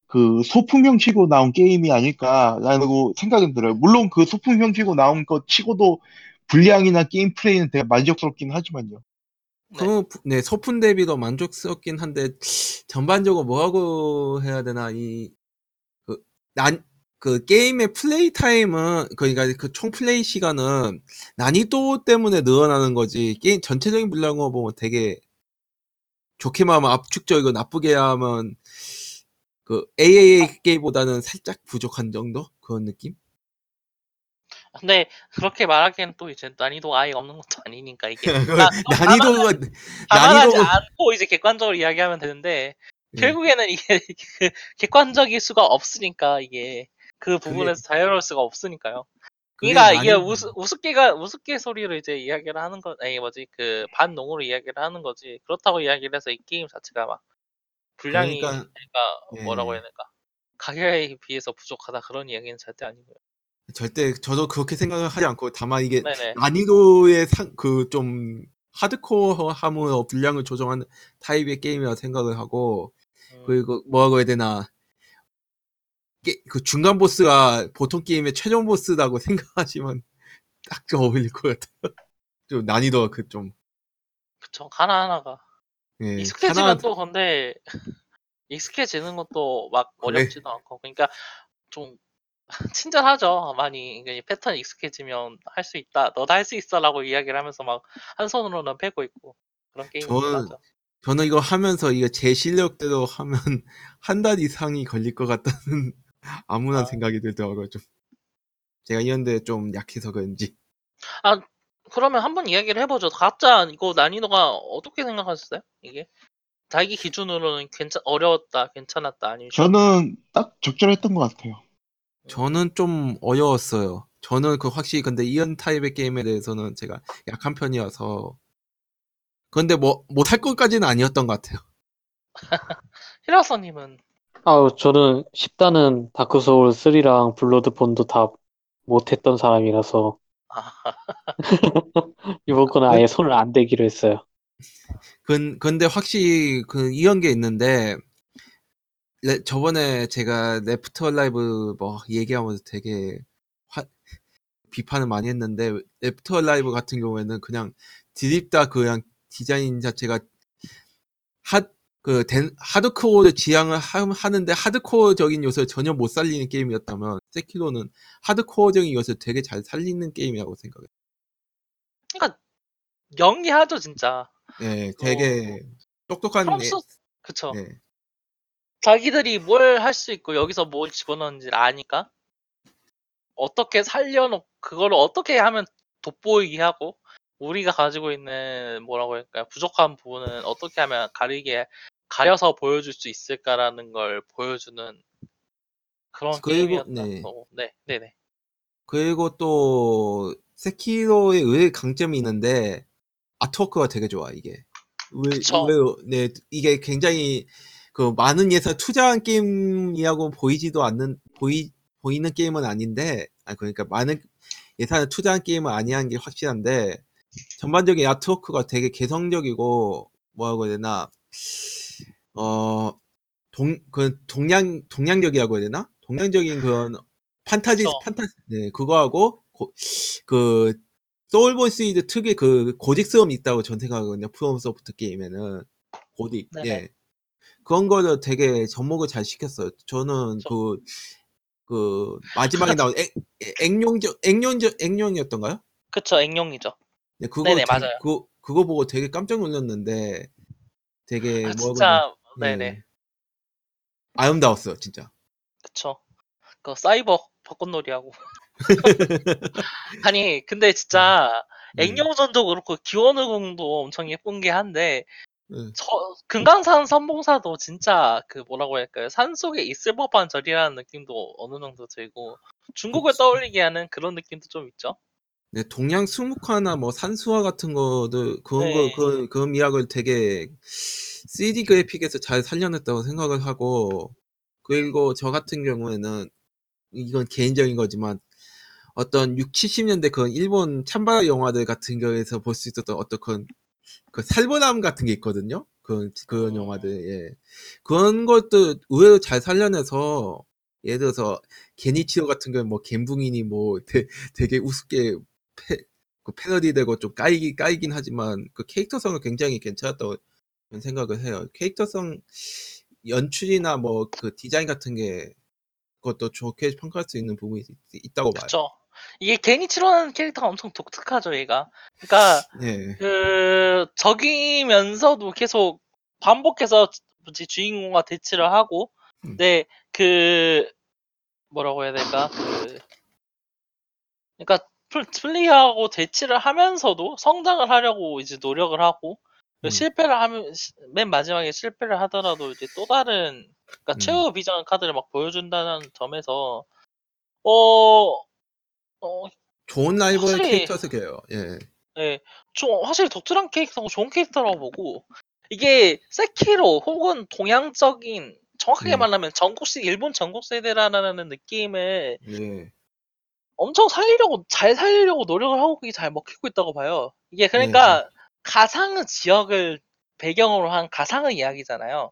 그 소품형 치고 나온 게임이 아닐까라고 생각은 들어요. 물론 그 소품형 치고 나온 것 치고도 분량이나 게임 플레이는 되게 만족스럽긴 하지만요. 네. 그, 네, 소품 대비도 만족스럽긴 한데, 전반적으로 뭐라고 해야 되나, 이, 그, 난, 그 게임의 플레이 타임은, 그러니까 그 총 플레이 시간은 난이도 때문에 늘어나는 거지, 게임 전체적인 분량으로 보면 되게 좋게 말하면 압축적이고 나쁘게 하면 그 AAA 게임보다는 살짝 부족한 정도? 그런 느낌? 근데 그렇게 말하기엔 또 이제 난이도가 아예 없는 것도 아니니까 이게 그 나- 난이도가, 감안하지 난이도가, 않고 이제 객관적으로 이야기하면 되는데 네. 결국에는 이게 그 객관적일 수가 없으니까 이게 그 부분에서 자유로울 수가 없으니까요. 그게 그러니까 이게 우스, 우습게가 우습게 소리로 이제 이야기를 하는 거 아니 뭐지 그 반농으로 이야기를 하는 거지 그렇다고 이야기를 해서 이 게임 자체가 막 분량이 그러니까, 그러니까 뭐라고 예. 해야 될까 가격에 비해서 부족하다 그런 이야기는 절대 아니고요. 절대 저도 그렇게 생각을 하지 않고 다만 이게 네네. 난이도의 그좀 하드코어함으로 분량을 조정하는 타입의 게임이라고 생각을 하고 음, 그리고 뭐라고 해야 되나 게- 그 중간 보스가 보통 게임의 최종 보스라고 생각하시면 딱 어울릴 것 같아요. 좀 난이도가 그 좀 그쵸 하나 하나가 예, 익숙해지면 하나 또 근데 익숙해지는 것도 막 그래. 어렵지도 않고 그러니까 좀 친절하죠 많이 그러니까 이 패턴 익숙해지면 할 수 있다 너도 할 수 있어라고 이야기를 하면서 막 한 손으로는 패고 있고 그런 게임이긴 저는 하죠 저는 이거 하면서 이거 제 실력대로 하면 한 달 이상이 걸릴 것 같다는 아무나 아. 생각이 들더라고요. 좀 제가 이런 데 좀 약해서 그런지. 그러면 한번 이야기를 해보죠 각자 이거 난이도가 어떻게 생각하셨어요 이게 자기 기준으로는 괜찮 어려웠다 괜찮았다 아니면 저는 딱 적절했던 것 같아요. 저는 좀 어려웠어요. 저는 그 확실히 근데 이런 타입의 게임에 대해서는 제가 약한 편이어서 근데 뭐 못할 것까지는 아니었던 것 같아요. 히라서님은 아우, 저는 일단은 Dark Souls 3랑 Bloodborne도 다 못했던 사람이라서 아, 이번 거는 아예 손을 안 대기로 했어요. 근 근데 확실히 그 이런 게 있는데 레- 저번에 제가 Left Alive 뭐 얘기하면서 되게 화- 비판을 많이 했는데 Left Alive 같은 경우에는 그냥 디립다 그냥 디자인 자체가 핫그 하드코어를 지향을 하- 하는데 하드코어적인 요소를 전혀 못 살리는 게임이었다면 세키로는 하드코어적인 요소를 되게 잘 살리는 게임이라고 생각해요. 그러니까 연기하죠 진짜 예, 되게 똑똑한 프랑스 애- 그쵸 예. 자기들이 뭘 할 수 있고 여기서 뭘 집어넣는지 아니까 어떻게 살려놓 그거를 어떻게 하면 돋보이게 하고 우리가 가지고 있는 뭐라고 할까요 부족한 부분은 어떻게 하면 가리게 가려서 보여줄 수 있을까라는 걸 보여주는 그런 그리고- 게임이었다고 네 네 네 그리고 또 세키로의 의외의 강점이 있는데 아트워크가 되게 좋아 이게. 그쵸. 의외로 네 이게 굉장히 그 많은 예산 투자한 게임이라고 보이지도 않는 보이 보이는 게임은 아닌데 아 그러니까 많은 예산을 투자한 게임은 아니한 게 확실한데 전반적인 아트워크가 되게 개성적이고 뭐라고 해야 되나? 어 동 그 동양 동양적이라고 해야 되나? 동양적인 그런 판타지 그쵸. 판타지 네 그거하고 고, 그 소울본 시리즈 특유의 그 고직스러움이 있다고 전 생각하거든요. 프롬 소프트 게임에는. 고딕 네네. 예 그런 거를 되게 접목을 잘 시켰어요 저는. 그 그 마지막에 나온 액, 액룡적 액룡적 액룡이었던가요? 그쵸 액용이죠 네, 그거 네네, 되게- 맞아요. 그 그거 보고 되게 깜짝 놀랐는데 되게 아 진짜 되나? 네네 예. 아름다웠어요 진짜 그쵸. 그 사이버 벚꽃놀이하고. 아니, 근데 진짜 네. 액령전도 그렇고 기원의궁도 엄청 예쁜 게 한데 네. 저 금강산 선봉사도 진짜 그 뭐라고 할까요? 산 속에 있을 법한 절이라는 느낌도 어느 정도 들고 중국을 그치. 떠올리게 하는 그런 느낌도 좀 있죠. 네, 동양 수묵화나 뭐 산수화 같은 거도 그런 네. 거 그, 그 미학을 되게 3D 그래픽에서 잘 살려냈다고 생각을 하고 그리고 저 같은 경우에는 이건 개인적인 거지만 어떤 6, 70년대 그 일본 참바 영화들 같은 거에서 볼 수 있었던 어떤 그런 그 살벌함 같은 게 있거든요. 그 그런 음. 영화들 예 그런 것도 의외로 잘 살려내서 예를 들어서 게니치로 같은 경우 뭐 갬붕이니 뭐 되, 되게 우습게 패, 그 패러디 되고 좀 까이기 까이긴 하지만 그 캐릭터성은 굉장히 괜찮았다고 생각을 해요. 캐릭터성 연출이나 뭐 그 디자인 같은 게 그것도 좋게 평가할 수 있는 부분이 있- 있다고 봐요. 그쵸. 이게 게니치로는 캐릭터가 엄청 독특하죠, 얘가. 그러니까 네, 그 적이면서도 계속 반복해서 뭐지 주인공과 대치를 하고, 음. 근데 그 뭐라고 해야 될까? 그 그러니까 플- 플레이하고 대치를 하면서도 성장을 하려고 이제 노력을 하고 음. 실패를 하면 시- 맨 마지막에 실패를 하더라도 이제 또 다른 그러니까 음. 최후 비전 카드를 막 보여준다는 점에서 어, 어, 좋은 라이벌 확실히- 캐릭터세요. 예, 예, 좀 확실히 독특한 캐릭터고 좋은 캐릭터라고 보고 이게 세키로 혹은 동양적인 정확하게 음. 말하면 전국시 일본 전국 세대라는 느낌을 예, 엄청 살리려고 잘 살리려고 노력을 하고 그게 잘 먹히고 있다고 봐요. 이게 그러니까 가상의 지역을 배경으로 한 가상의 이야기잖아요.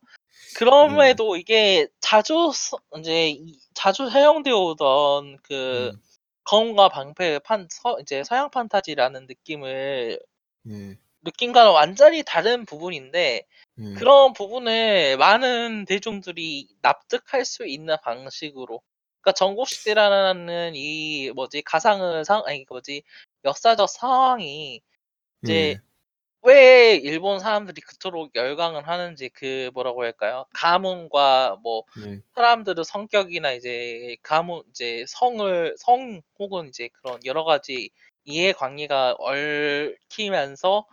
그럼에도 이게 자주 서- 이제 이- 자주 사용되어 오던 그 음, 검과 방패의 판 서, 이제 서양 판타지라는 느낌을 예, 느낌과는 완전히 다른 부분인데 예. 그런 부분을 많은 대중들이 납득할 수 있는 방식으로. 그러니까 전국시대라는 이 뭐지 가상의 상 아니 그 뭐지 역사적 상황이 이제 예, 왜 일본 사람들이 그토록 열광을 하는지 그 뭐라고 할까요 가문과 뭐 예, 사람들의 성격이나 이제 가문 이제 성을 성 혹은 이제 그런 여러 가지 이해 관계가 얽히면서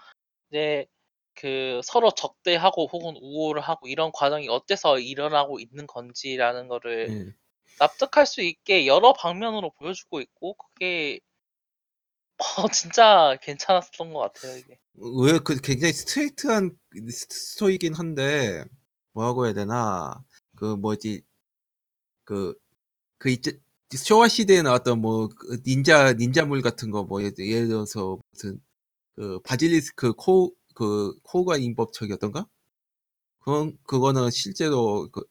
이제 그 서로 적대하고 혹은 우호를 하고 이런 과정이 어때서 일어나고 있는 건지라는 거를 예. 납득할 수 있게 여러 방면으로 보여주고 있고 그게 어, 진짜 괜찮았던 것 같아요 이게. 왜 그 굉장히 스트레이트한 스토리긴 한데 뭐라고 해야 되나? 그 뭐지? 그 그 이제 쇼와 시대에 나왔던 뭐 그 닌자 닌자물 같은 거 뭐 예를, 예를 들어서 무슨 그 바질리스크 코 그 코가 인법척이었던가? 그건 그거는 실제로 그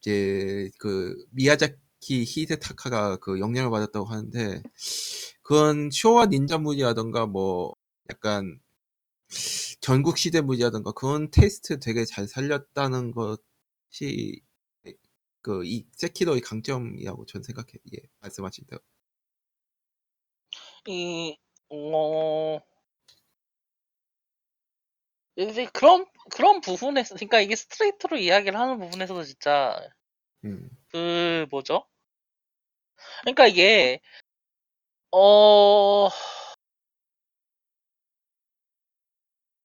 이제 그 미야자키 히데타카가 그 영향을 받았다고 하는데 그건 쇼와 닌자물이라던가 뭐 약간 전국 시대물이라던가 그런 테이스트 되게 잘 살렸다는 것이 그 이 세키로의 강점이라고 저는 생각해요. 예, 말씀하신 대로. 이, 어, 이제 그런, 그런 부분에서, 그러니까 이게 스트레이트로 이야기를 하는 부분에서도 진짜, 음, 그, 뭐죠? 그러니까 이게, 어,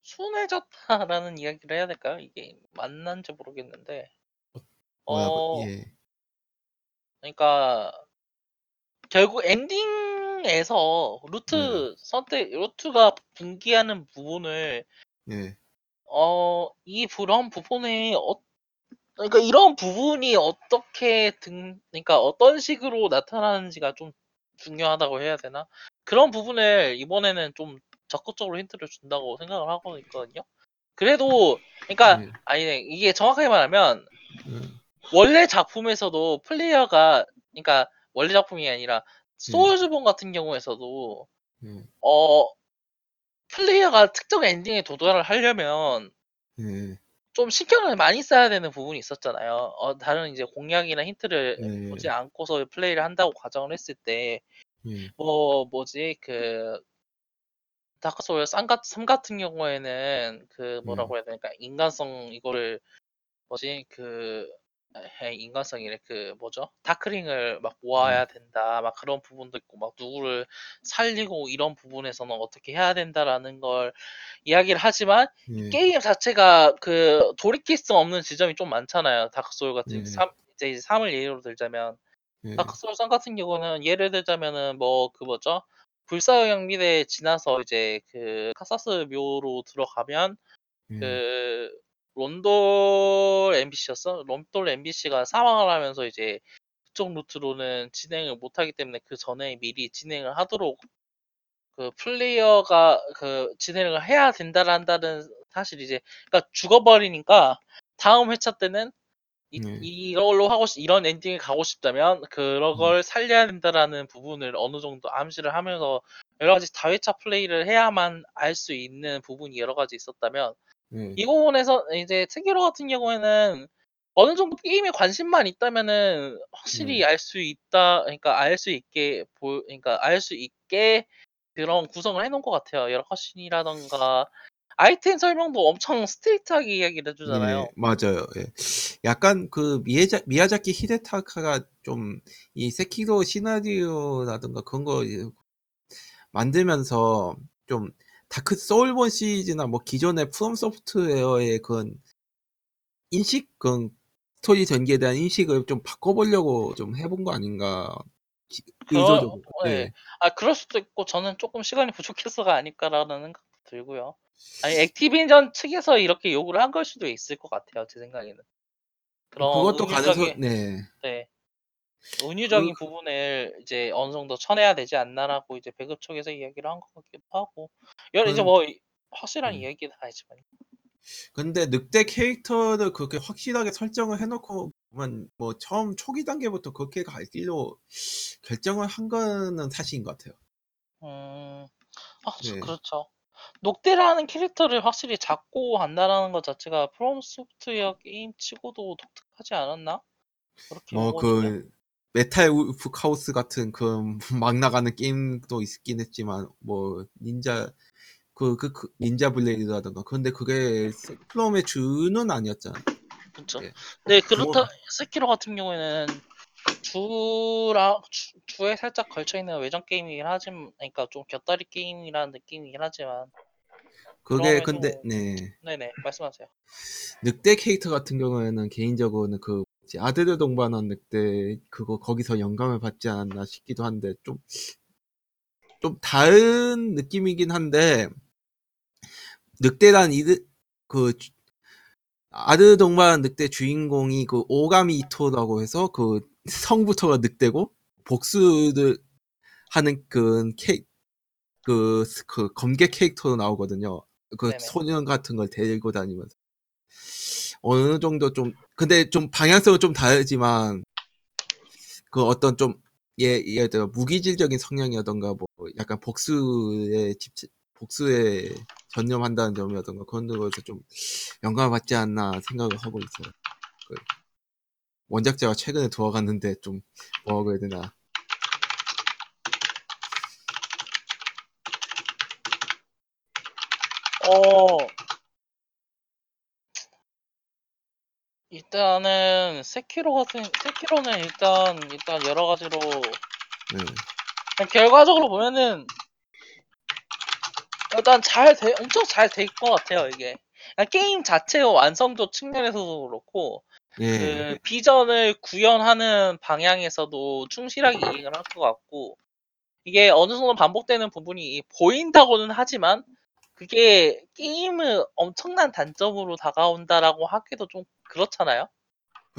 순해졌다라는 이야기를 해야 될까요? 이게 맞는지 모르겠는데, 뭐라고? 어, 예, 그러니까, 결국 엔딩에서 루트 네. 선택, 루트가 분기하는 부분을 예, 어, 이 그런 부분에 어, 그러니까 이런 부분이 어떻게 등, 그러니까 어떤 식으로 나타나는지가 좀 중요하다고 해야 되나? 그런 부분을 이번에는 좀 적극적으로 힌트를 준다고 생각을 하고 있거든요. 그래도, 그러니까, 예, 아니, 이게 정확하게 말하면, 음, 원래 작품에서도 플레이어가, 그러니까, 원래 작품이 아니라, 소울즈본 같은 경우에서도, 예, 어, 플레이어가 특정 엔딩에 도달을 하려면, 예, 좀 신경을 많이 써야 되는 부분이 있었잖아요. 어, 다른 이제 공략이나 힌트를 예, 보지 않고서 플레이를 한다고 가정을 했을 때, 예, 뭐, 뭐지, 그, Dark Souls 3, 같, 3 같은 경우에는, 그, 뭐라고 해야 되니까, 인간성, 이거를, 뭐지, 그, 에, 인간성이래, 그, 뭐죠? Dark Ring을 막 모아야 된다, 막 그런 부분도 있고, 막 누구를 살리고 이런 부분에서는 어떻게 해야 된다라는 걸 이야기를 하지만, 예, 게임 자체가 그 돌이킬 수 없는 지점이 좀 많잖아요. Dark Souls 같은 네. 삼 이제 3을 예로 들자면 예, Dark Souls 3 같은 경우는 예를 들자면은 뭐 그 뭐죠? 불사영 미대 지나서 이제 그 카사스 묘로 들어가면 예. 그 론돌 MBC였어? 론돌 MBC가 사망을 하면서 이제 그쪽 루트로는 진행을 못하기 때문에 그 전에 미리 진행을 하도록 그 플레이어가 그 진행을 해야 된다란다는 사실 이제 그러니까 죽어버리니까 다음 회차 때는 이, 네. 이걸로 하고 싶, 이런 엔딩을 가고 싶다면 그런 걸 살려야 된다라는 부분을 어느 정도 암시를 하면서 여러 가지 다회차 플레이를 해야만 알 수 있는 부분이 여러 가지 있었다면 예. 이 부분에서 이제 특이로 같은 경우에는 어느 정도 게임에 관심만 있다면은 확실히 음. 알수 있다, 그러니까 알 수 있게 보, 그러니까 알 수 있게 그런 구성을 해놓은 것 같아요. 여러 컷신이라던가 아이템 설명도 엄청 스트레이트하게 이야기를 해주잖아요. 예, 맞아요. 예. 약간 그 미야자, 미야자키 히데타카가 좀 이 세키로 시나리오라든가 그런 거 만들면서 좀 Dark Souls본 시리즈나 뭐 기존의 FromSoftware의 그런 인식, 그런 스토리 전개에 대한 인식을 좀 바꿔보려고 좀 해본 거 아닌가. 기- 그러- 의도적으로. 네. 예. 아 그럴 수도 있고 저는 조금 시간이 부족해서가 아닐까라는 생각도 들고요. 아니 Activision 측에서 이렇게 요구를 한 걸 수도 있을 것 같아요. 제 생각에는. 그런 그것도 가능성, 네. 네. 은유적인 그- 부분을 이제 어느 정도 쳐내야 되지 않나라고 이제 배급 쪽에서 이야기를 한 것 같기도 하고 여러 이제 그- 뭐 확실한 음. 이야기는 아니지만 근데 늑대 캐릭터를 그렇게 확실하게 설정을 해 놓고 만뭐 처음 초기 단계부터 그렇게 갈 길로 결정을 한 거는 사실인 것 같아요. 음, 아, 저- 네. 그렇죠. 녹대라는 캐릭터를 확실히 잡고 한다라는 것 자체가 프롬 소프트웨어 게임 치고도 독특하지 않았나? 그렇게 뭐 보거든요. 그 Metal Wolf Chaos 같은 그 막 나가는 게임도 있긴 했지만 뭐 닌자 그, 그, 그 Ninja Blade라던가 근데 그게 From의 주는 아니었잖아. 그렇죠. 예. 네, 그렇다. 세키로 같은 경우에는 주랑 주, 주에 살짝 걸쳐 있는 외전 게임이긴 하지만, 그러니까 좀 곁다리 게임이라는 느낌이긴 하지만, 그게 근데 네 네네 말씀하세요. 늑대 캐릭터 같은 경우에는 개인적으로는 그 뭐지, 아들을 동반한 늑대 그거 거기서 영감을 받지 않았나 싶기도 한데 좀 좀 다른 느낌이긴 한데 늑대란 이드 그 주- 아들 동반 늑대 주인공이 그 오가미 이토라고 해서 그 성부터가 늑대고 복수를 하는 그 캐, 그, 스- 그 검객 캐릭터로 나오거든요. 그 네네. 소년 같은 걸 데리고 다니면서 어느 정도 좀 근데 좀 방향성은 좀 다르지만 그 어떤 좀 예, 예를 무기질적인 성향이라던가 뭐 약간 복수에 집 복수에 전념한다는 점이라던가 그런 데서 좀 영감을 받지 않나 생각을 하고 있어요. 그 원작자가 최근에 돌아갔는데 좀 뭐라고 해야 되나 어 일단은 세키로 같은 세키로는 일단 일단 여러 가지로 네. 결과적으로 보면은 일단 잘 돼, 엄청 잘 될 것 같아요 이게 게임 자체의 완성도 측면에서도 그렇고 예. 그 비전을 구현하는 방향에서도 충실하게 이행을 할 것 같고 이게 어느 정도 반복되는 부분이 보인다고는 하지만 그게 게임의 엄청난 단점으로 다가온다라고 하기도 좀 그렇잖아요.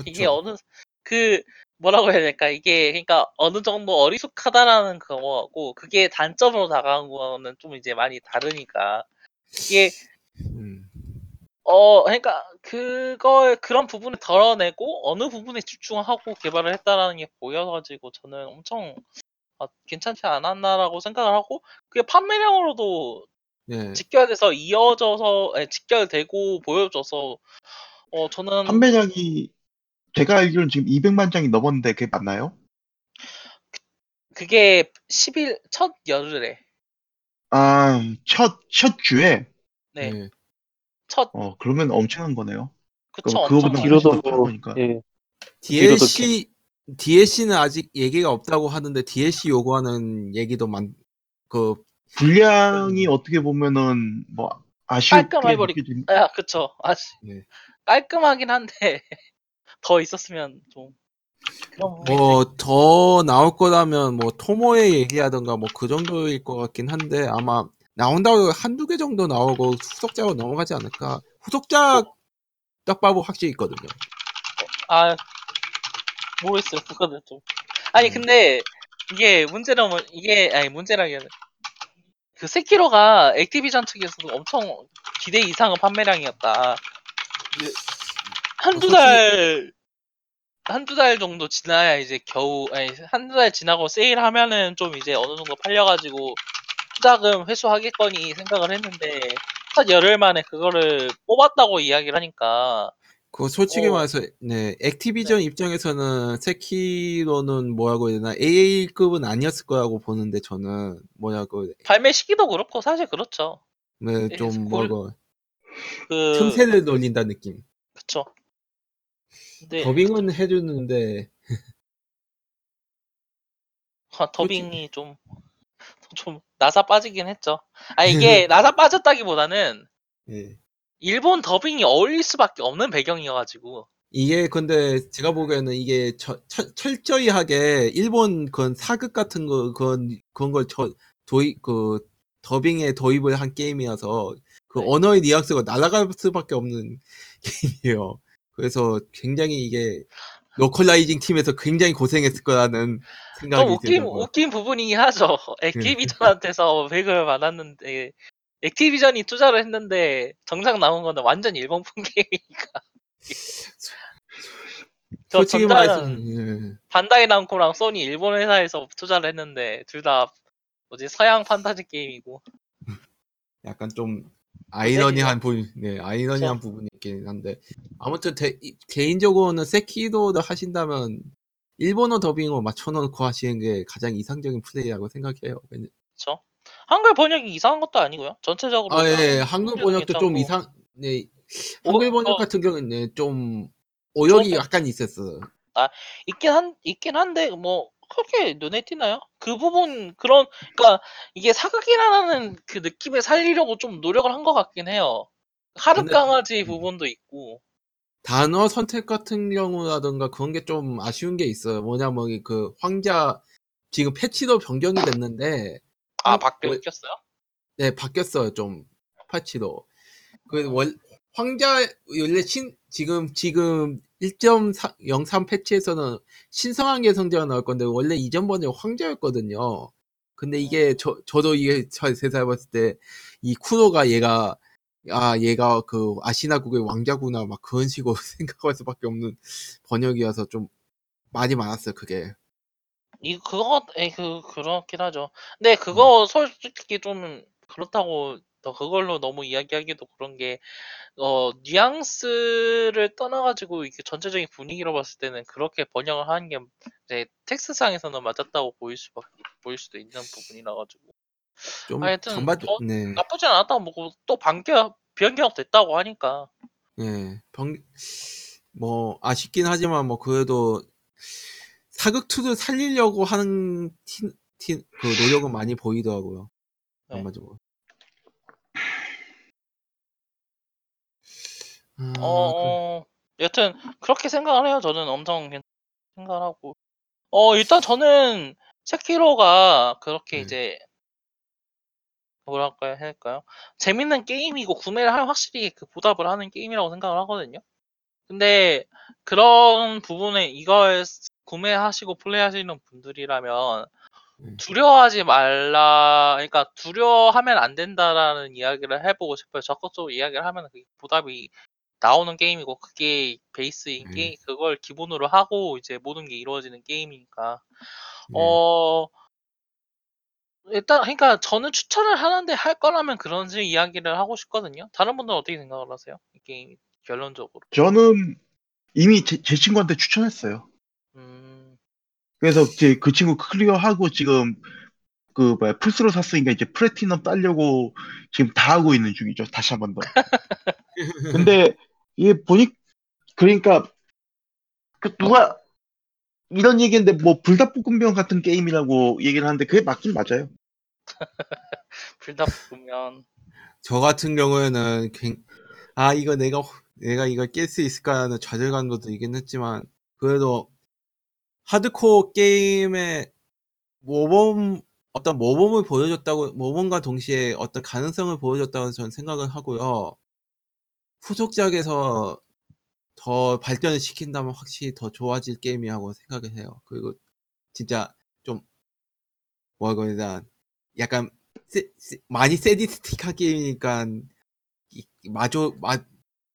이게 그렇죠. 어느 그 뭐라고 해야 될까 이게 그러니까 어느 정도 어리숙하다라는 거하고 그게 단점으로 다가온 거는 좀 이제 많이 다르니까 이게 음. 어 그러니까 그걸 그런 부분을 덜어내고 어느 부분에 집중하고 개발을 했다라는 게 보여가지고 저는 엄청 아, 괜찮지 않았나라고 생각을 하고 그게 판매량으로도 네. 직결돼서 이어져서 아니, 직결되고 보여줘서 어 저는 판매량이 제가 알기로는 지금 200만 장이 넘었는데 그게 맞나요? 그게 10일 첫 열흘에 아, 첫, 첫 주에? 네. 네. 첫 어, 그러면 엄청난 거네요. 그쵸 그럼 엄청 그거보다 더 뒤로도 큰 거니까. 예, DLC DLC는 아직 얘기가 없다고 하는데 DLC 요구하는 얘기도 많. 그 분량이 어떻게 보면은 뭐 아쉽게 깔끔하게 버리- 느껴진 아 그쵸 아시 네. 깔끔하긴 한데 더 있었으면 좀 그럼 뭐더 나올 거라면 뭐 토모의 얘기하던가 뭐 그 정도일 것 같긴 한데 아마 나온다고 한두 개 정도 나오고 후속작으로 넘어가지 않을까. 후속작 떡밥은 확실히 있거든요. 아 모르겠어요 그거는 좀 아니 음. 근데 이게 문제라면 이게 아니 문제라기에는 그 세키로가 액티비전 측에서도 엄청 기대 이상의 판매량이었다. 그 한두 솔직히- 달 한두 달 정도 지나야 이제 겨우 아니 한두 달 지나고 세일하면은 좀 이제 어느 정도 팔려가지고 투자금 회수하겠거니 생각을 했는데 첫 열흘 만에 그거를 뽑았다고 이야기를 하니까 그거 솔직히 어. 말해서 네 액티비전 입장에서는 세키로는 뭐라고 해야 되나 AA급은 아니었을 거라고 보는데 저는 뭐냐고 발매 시기도 그렇고 사실 그렇죠. 네, 예, 좀 뭐고 그 틈새를 놀린다는 느낌. 그쵸. 근데 더빙은 해주는데 아, 더빙이 좀좀 나사 빠지긴 했죠. 아 이게 나사 빠졌다기보다는 예. 일본 더빙이 어울릴 수밖에 없는 배경이어가지고 이게 근데 제가 보기에는 이게 저- 철, 철저히 하게 일본 그런 사극 같은 거 그런 그런 걸 저, 도입 그 더빙에 도입을 한 게임이어서 그 네. 언어의 뉘앙스가 날아갈 수밖에 없는 게임이에요. 그래서 굉장히 이게 localizing 팀에서 굉장히 고생했을 거라는 생각이 좀 웃긴 들더라고요. 웃긴 부분이긴 하죠. 액티비전한테서 백을 받았는데 액티비전이 투자를 했는데 정작 나온 거는 완전 일본풍 게임이니까. 저 전자는 예. 반다이 남코랑 소니 일본 회사에서 투자를 했는데 둘 다 뭐지 서양 판타지 게임이고 약간 좀 아이러니한 부분, 네, 아이러니한 부분이 있긴 한데 아무튼 대- 이- 개인적으로는 세키로를 하신다면 일본어 더빙으로 맞춰놓고 하시는 게 가장 이상적인 플레이라고 생각해요. 그렇죠. 한글 번역이 이상한 것도 아니고요. 전체적으로 아, 예, 그냥 한글 번역도 좀 괜찮고. 이상, 네, 오, 한글 번역 어. 같은 경우는 네, 좀 오역이 좀- 약간 있었어. 있긴 한 있긴 한데 뭐 그렇게 눈에 띄나요? 그 부분 그런 그러니까 이게 사극이라는 그 느낌을 살리려고 좀 노력을 한 것 같긴 해요. 하룻 근데- 강아지 부분도 있고 단어 선택 같은 경우라든가 그런 게 좀 아쉬운 게 있어요. 뭐냐면 그 황자 지금 패치도 변경이 됐는데 아 어, 바뀌었어요? 네, 바뀌었어요, 좀. 파치도. 그, 원, 황자, 원래 신, 지금, 지금 1.03 패치에서는 신성한 개성자가 나올 건데, 원래 이전 번역 황자였거든요. 근데 이게, 저, 저도 이게 세살 봤을 때, 이 쿠로가 얘가, 아, 얘가 그, 아시나국의 왕자구나, 막 그런 식으로 생각할 수밖에 없는 번역이어서 좀, 많이 많았어요, 그게. 이 그거 에그 그렇긴 하죠. 근데 그거 솔직히 좀 그렇다고 더 그걸로 너무 이야기하기도 그런 게 어 뉘앙스를 떠나가지고 이게 전체적인 분위기로 봤을 때는 그렇게 번역을 하는 게 이제 텍스트상에서는 맞았다고 보일 수밖에 보일 수도 있는 부분이라 가지고 좀, 하여튼 전반, 저- 네. 나쁘진 않았다고 보고 또 변경 변경 됐다고 하니까 예, 병, 뭐, 아쉽긴 하지만, 뭐, 그래도, 사극2를 살리려고 하는 티, 티, 그 노력은 많이 보이더라고요. 네. 전반적으로. 아, 어, 어, 여튼 그렇게 생각을 해요. 저는 엄청 괜- 생각을 하고. 어, 일단 저는 세키로가 그렇게 네. 이제 뭐랄까요, 할까요? 재밌는 게임이고 구매를 하면 확실히 그 보답을 하는 게임이라고 생각을 하거든요. 근데 그런 부분에 이걸 구매하시고 플레이하시는 분들이라면 음. 두려워하지 말라, 그러니까 두려워하면 안 된다라는 이야기를 해보고 싶어요. 적극적으로 이야기를 하면 그게 보답이 나오는 게임이고 그게 베이스인 음. 게임 그걸 기본으로 하고 이제 모든 게 이루어지는 게임이니까 네. 어 일단 그러니까 저는 추천을 하는데 할 거라면 그런 식의 이야기를 하고 싶거든요. 다른 분들은 어떻게 생각을 하세요? 이 게임 결론적으로. 저는 이미 제, 제 친구한테 추천했어요. 음, 그래서 이제 그 친구 clear하고 지금 그 뭐야 플스로 샀으니까 이제 플래티넘 따려고 지금 다 하고 있는 중이죠. 다시 한 번 더. 근데 이게 보니 그러니까 그 누가 이런 얘기인데 뭐 불닭볶음면 같은 게임이라고 얘기를 하는데 그게 맞긴 맞아요. 불닭볶음면. 저 같은 경우에는, 굉- 아, 이거 내가, 내가 이걸 깰 수 있을까라는 좌절감도 들긴 했지만, 그래도, 하드코어 게임의 모범 어떤 모범을 보여줬다고 모범과 동시에 어떤 가능성을 보여줬다고 저는 생각을 하고요. 후속작에서 더 발전을 시킨다면 확실히 더 좋아질 게임이라고 생각을 해요. 그리고 진짜 좀 뭐라고 해야 되나 약간 세- 세- 많이 세디스틱한 게임이니까 이- 마조 마,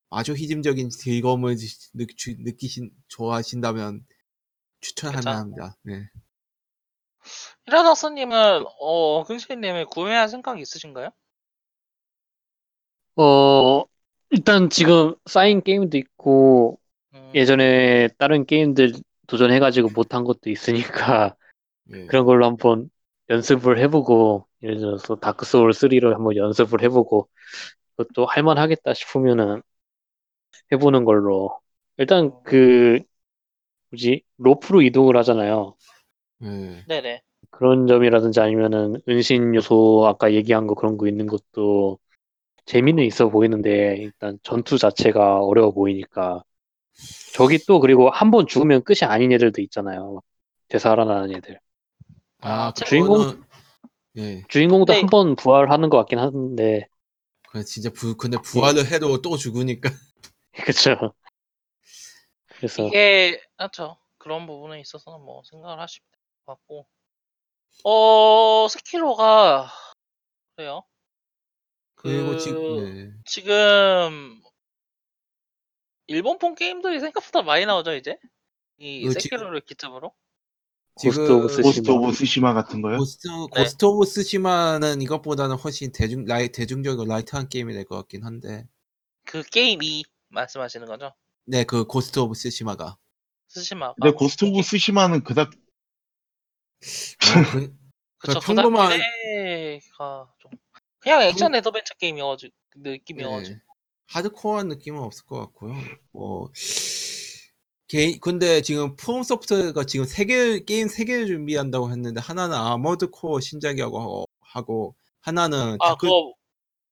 마조히즘적인 즐거움을 느끼신 좋아하신다면 추천할 괜찮아. 만합니다. 네. 히라다스님은 어 긍신님을 구매할 생각이 있으신가요? 어, 일단 지금 쌓인 게임도 있고, 음, 예전에 다른 게임들 도전해가지고 못한 것도 있으니까, 예. 그런 걸로 한번 연습을 해보고, 예를 들어서 다크 소울 3를 한번 연습을 해보고, 그것도 할만하겠다 싶으면은 해보는 걸로. 일단 그, 뭐지, 로프로 이동을 하잖아요. 예. 네네. 그런 점이라든지 아니면은 은신 요소 아까 얘기한 거 그런 거 있는 것도 재미는 있어 보이는데 일단 전투 자체가 어려워 보이니까 저기 또 그리고 한 번 죽으면 끝이 아닌 애들도 있잖아요. 되살아나는 애들. 아, 아, 그 주인공- 주인공 예. 주인공도 네. 한번 부활하는 것 같긴 한데 그 진짜 부 근데 부활을 해도 또 죽으니까 그쵸. 그래서 이게 그렇죠. 그런 부분에 있어서는 뭐 생각을 하시면 될 것 같고 어 세키로가 그래요. 그리고 그 지금 예. 지금 일본풍 게임들이 생각보다 많이 나오죠 이제 이그 지- 세키로를 기점으로 Ghost of 지금 Tsushima. Ghost of Tsushima 같은 거요? Ghost, 네. Ghost of Tsushima는 이것보다는 훨씬 대중 라이 대중적이고 light한 게임이 될 것 같긴 한데 그 게임이 말씀하시는 거죠? 네 그 Ghost of Tsushima가 Tsushima가 근데 Ghost of Tsushima는 그닥 뭐 그, 그쵸 그 평범한- 그다음에가 좀 그냥 액션 어드벤처 게임이어가지고 느낌이어가지고 예, 하드코어한 느낌은 없을 것 같고요. 뭐 개인 근데 지금 From Soft가 지금 세 개 게임 세 개를 준비한다고 했는데 하나는 Armored Core 신작이라고 하고 하나는 아 다크- 그거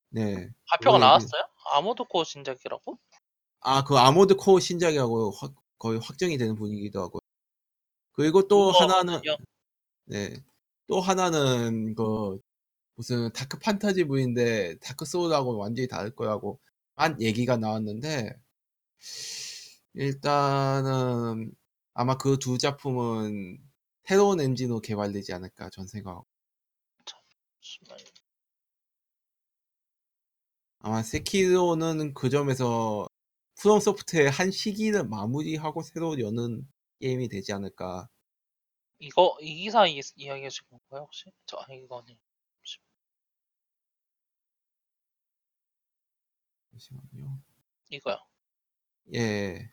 네. 발표가 얘기- 나왔어요? Armored Core 신작이라고? 아, 그 Armored Core 신작이라고 확- 거의 확정이 되는 분위기도 하고. 그리고 또 그거 하나는. 네. 또 하나는 그 무슨 dark fantasy 풍인데 Dark Souls하고 완전히 다를 거라고 한 얘기가 나왔는데 일단은 아마 그 두 작품은 새로운 엔진으로 개발되지 않을까 전 생각하고. 아마 세키로는 그 점에서 프롬 소프트의 한 시기를 마무리하고 새로 여는 게임이 되지 않을까 이거 이 기사 이, 이야기 하신 건가요 혹시? 저 아니 이거 아니. 잠시만요. 이거요. 예.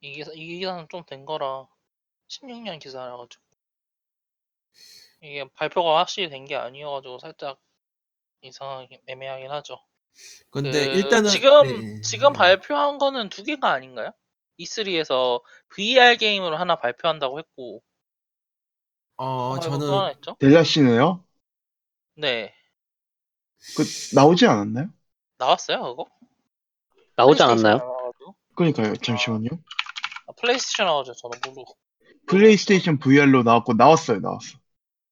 이 기사 이 기사는 좀 된 거라 16년 기사라 가지고 이게 발표가 확실히 된 게 아니어가지고 살짝 이상하긴 애매하긴 하죠. 근데 그 일단은 지금 네. 지금 발표한 거는 두 개가 아닌가요? E3에서 VR 게임으로 하나 발표한다고 했고 어또 하나 저는 했죠? 델라시네요? 네 그 나오지 않았나요? 나왔어요 그거? 나오지 플레이스테이션에 않았나요? 나와가지고. 그러니까요. 잠시만요. 아, 플레이스테이션 나오죠 저는 모르고 플레이스테이션 VR로 나왔고 나왔어요. 나왔어.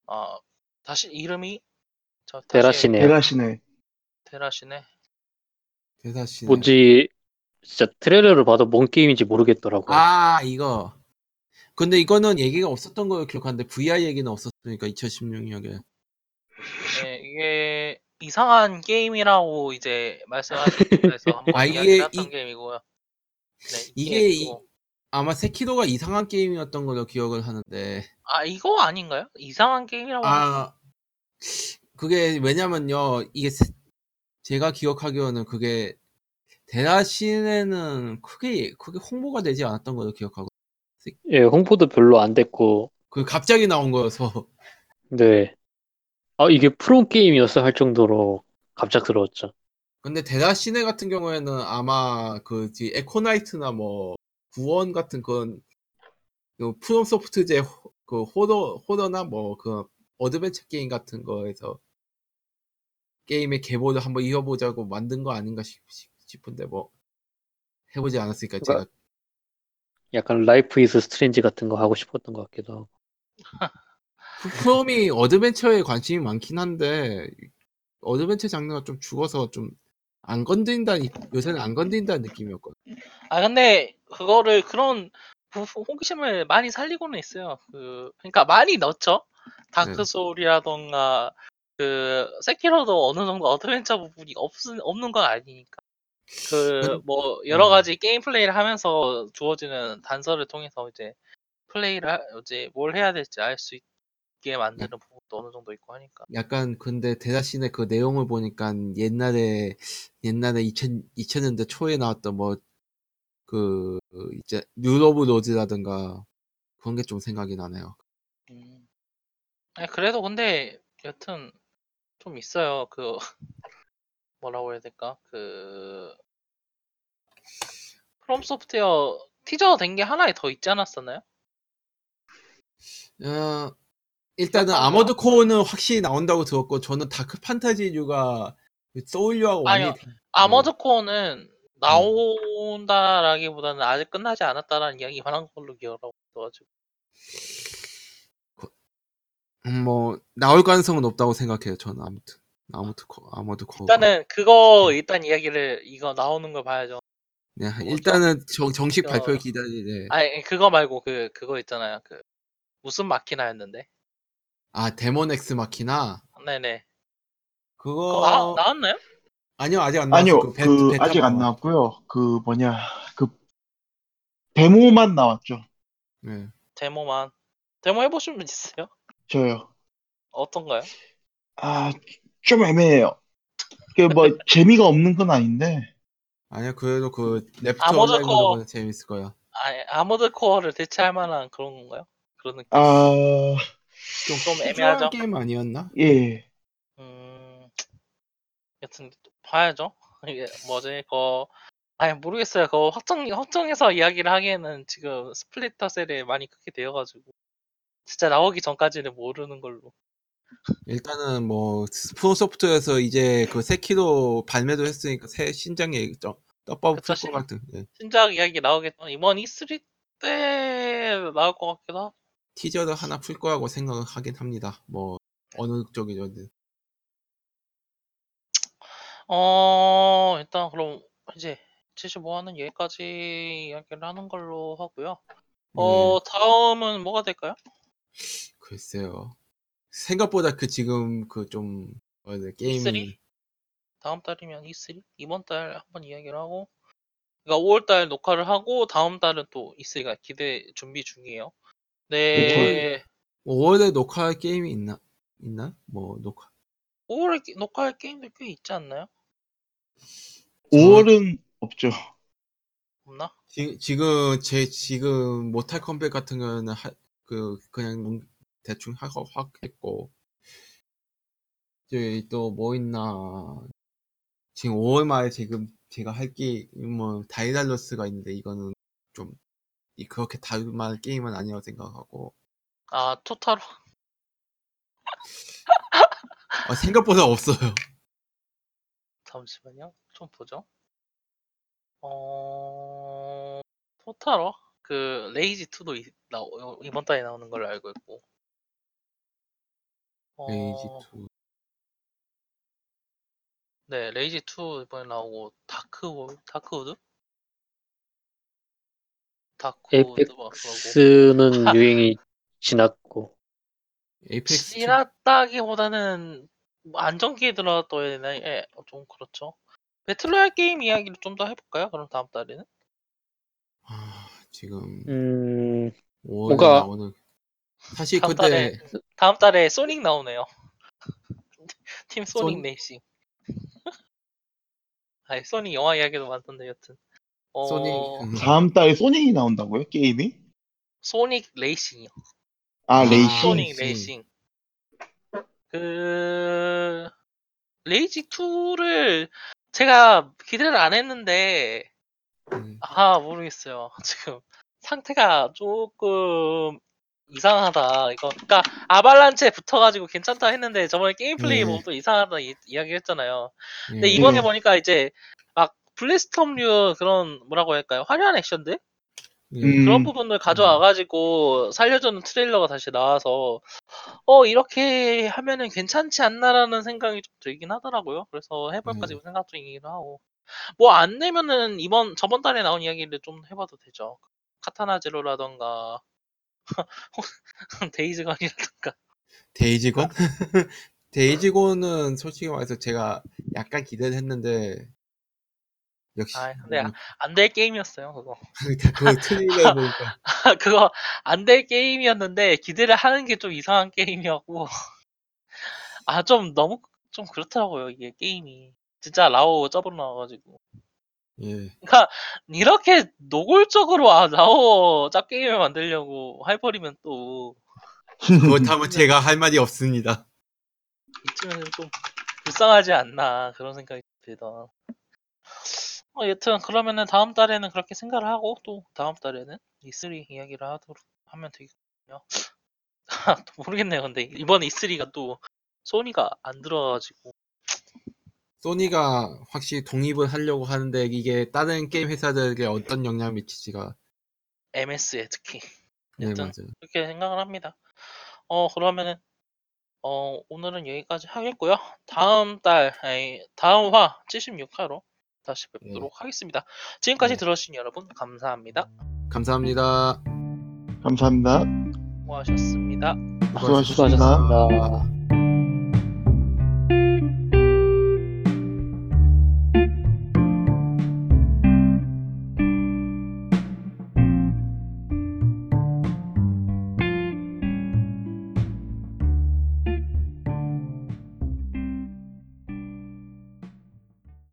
아 다시 이름이 저 다시 데라시네요. 데라시네. 데라시네 대사씨 뭔지 진짜 트레일러를 봐도 뭔 게임인지 모르겠더라고요. 아 이거 근데 이거는 얘기가 없었던 걸로 기억하는데 VR 얘기는 없었으니까 2016년에 네, 이게 이상한 게임이라고 이제 말씀하셔서 한번 아, 이야기 이게 했던 이- 게임이고요. 네, 이게 이-. 아마 세키로가 이상한 게임이었던 걸로 기억을 하는데 아 이거 아닌가요? 이상한 게임이라고 아 그게 왜냐면요 이게 세- 제가 기억하기로는 그게 대라신에는 크게 크게 홍보가 되지 않았던 걸로 기억하고 예, 홍보도 별로 안 됐고 그 갑자기 나온 거여서 네. 아, 이게 프롬 게임이었어 할 정도로 갑작스러웠죠. 근데 데라시네 같은 경우에는 아마 그뒤 Echo Night나 뭐 구원 같은 그런 그 프롬 소프트제 호- 그 호러 호러나 뭐 그 어드벤처 게임 같은 거에서 게임의 계보를 한번 이어보자고 만든 거 아닌가 싶, 은데 뭐 해보지 않았으니까 제가 약간 Life is Strange 같은 거 하고 싶었던 것 같기도 하고. 프롬이 어드벤처에 관심이 많긴 한데 어드벤처 장르가 좀 죽어서 좀 안 건드린다는 요새는 안 건드린다는 느낌이었거든. 아 근데 그거를 그런 호- 호기심을 많이 살리고는 있어요. 그 그러니까 많이 넣죠. Dark 네. Souls이라던가 그 세키로도 어느 정도 어드벤처 부분이 없 없는 건 아니니까. 그 근- 뭐 여러 음. 가지 게임 플레이를 하면서 주어지는 단서를 통해서 이제 플레이를 하- 이제 뭘 해야 될지 알 수 있게 만드는 부분도 어느 정도 있고 하니까. 약간 근데 데라시네 그 내용을 보니까 옛날에 옛날에 2000 2000년대 초에 나왔던 뭐 그 이제 Rule of Rose라든가 그런 게 좀 생각이 나네요. 음. 아니, 그래도 근데 여튼 좀 있어요. 그 뭐라고 해야 될까? 그 프롬 소프트웨어 티저 된 게 하나 더 있지 않았었나요? 어, 일단은? 아머드 코어는 확실히 나온다고 들었고 저는 dark fantasy류가 소울류하고 아니요. 완전히 아머드 코어는 나온다라기보다는 아직 끝나지 않았다라는 이야기 관한 걸로 기억하고 있어가지고 음, 뭐 나올 가능성은 높다고 생각해요. 저는 아무튼 아무튼 코 Armored Core. 일단은 그거 일단 이야기를 이거 나오는 걸 봐야죠. 네? 일단은 정, 정식 어. 발표 기다리 네. 아니 그거 말고 그 그거 있잖아요. 그 무슨 마키나였는데. 아 Daemon X Machina 네네. 그거 그거 나, 나왔나요? 아니요 아직 안 나왔어요. 아니요, 그 베- 그 아직 안 나왔- 나왔고요. 그 뭐냐, 그 데모만 나왔죠. 네. 데모만. 데모 해보신 분 있어요? 저요. 어떤가요? 아, 좀 애매해요. 그뭐 재미가 없는 건 아닌데. 아니요 그래도 그 Left Armored 온라인 코어. 재밌을 거야. 아, Armored Core를 대체할 만한 그런 건가요? 그런 느낌. 아, 좀, 좀 애매하죠? 게임 아니었나? 예. 음, 여튼 봐야죠. 이게 뭐지? 그거 아니 모르겠어요. 그거 확정 확정해서 이야기를 하기에는 지금 Splinter Cell이 많이 크게 되어가지고 진짜 나오기 전까지는 모르는 걸로. 일단은 뭐 프롬 소프트에서 이제 그 세키로 발매도 했으니까 새 신작에 좀 떡밥 그쵸, 풀것 신- 같은. 예. 신작 이야기 나오겠죠. 이번 E3 때 나올 것 같기도 하고. 티저를 하나 풀 거라고 생각을 하긴 합니다. 뭐 어느 쪽이든. 어 일단 그럼 이제 75화는 여기까지 이야기를 하는 걸로 하고요. 어 다음은 뭐가 될까요? 글쎄요. 생각보다 그 지금 그좀 뭐야 게임이 E3? 다음 달이면 E3? 이번 달 한번 이야기를 하고 그러니까 5월 달 녹화를 하고 다음 달은 또 E3가 기대 준비 중이에요. 네. 5월 에 녹화할 게임이 있나? 있나? 뭐 녹화. 5월에 기- 녹화할 게임들 꽤 있지 않나요? 5월은 없죠. 없나? 지, 지금 제 지금 모탈 컴백 같은 거는 하, 그 그냥 농- 대충 하고 확 했고 이제 또 뭐 있나 지금 5월 말에 지금 제가 할 게 뭐 다이달로스가 있는데 이거는 좀 이- 그렇게 다룰만한 게임은 아니라고 생각하고 아 Total War 아, 생각보다 없어요. 잠시만요. 좀 보죠. 어 Total War 그 Rage 2도 이, 나, 이번 달에 나오는 걸로 알고 있고. 어, Rage 2. 네, Rage 2 이번에 나오고 다크홀, Darkwood? Darkwood 막 그러고 Apex는 유행이 지났고 Apex 지났다기보다는 뭐 안정기에 들어갔다 해야 되나? 예, 어, 좀 그렇죠. battle royale 게임 이야기를 좀 더 해볼까요? 그럼 다음 달에는? 아, 지금 음 5월에 뭔가- 나오는 사실 다음 그때 다음 달에 소닉 나오네요. 팀 소닉 손- 레이싱. 아니 소닉 영화 이야기도 많던데 여튼. 어, 소닉 음, 다음 달에 소닉이 나온다고요? 게임이? 소닉 레이싱이요. 아, 아, 레이싱. 소닉 레이싱. 레이싱. 그 Rage 2를 제가 기대를 안 했는데 음, 아 모르겠어요. 지금 상태가 조금 이상하다. 이거 그러니까 아발란체 붙어가지고 괜찮다 했는데 저번에 게임 플레이 네. 보고 또 이상하다 이, 이야기 했잖아요. 근데 예. 이번에 네. 보니까 이제 막 블리스톰류 그런 뭐라고 할까요? 화려한 액션들? 예. 음. 그런 부분을 가져와가지고 살려주는 트레일러가 다시 나와서 어 이렇게 하면은 괜찮지 않나라는 생각이 좀 들긴 하더라고요. 그래서 해볼까 음. 지금 생각 중이기도 하고 뭐 안 내면은 이번 저번 달에 나온 이야기를 좀 해봐도 되죠. 카타나 제로라던가 데이즈건이라던가 Days Gone? Days Gone은 솔직히 말해서 제가 약간 기대를 했는데 역시 아 근데 안될 게임이었어요 그거. 그 트레일러 보니까 그거 안 될 게임이었는데 기대를 하는 게 좀 이상한 게임이었고 아 좀 너무 좀 그렇더라고요 이게 게임이 진짜 라오 짭으로 나와가지고 예. 그러니까 이렇게 노골적으로 아 라오 짭 게임을 만들려고 해버리면 또 그렇다면 제가 할 말이 없습니다. 이쯤에는 좀 불쌍하지 않나 그런 생각이 들던 어, 여튼 그러면은 다음 달에는 그렇게 생각을 하고 또 다음 달에는 E3 이야기를 하도록 하면 되겠군요. 또 모르겠네요. 근데 이번 E3가 또 소니가 안 들어가지고 소니가 확실히 독립을 하려고 하는데 이게 다른 게임 회사들에게 어떤 영향을 미칠지가 MS에 특히 네 맞아요. 그렇게 생각을 합니다. 어 그러면은 어 오늘은 여기까지 하겠고요. 다음 달 아니, 다음 화 76화로 다시 뵙도록 하겠습니다. 지금까지 네. 들어주신 여러분 감사합니다. 감사합니다. 감사합니다. 수고하셨습니다. 수고하셨습니다. 수고하셨습니다.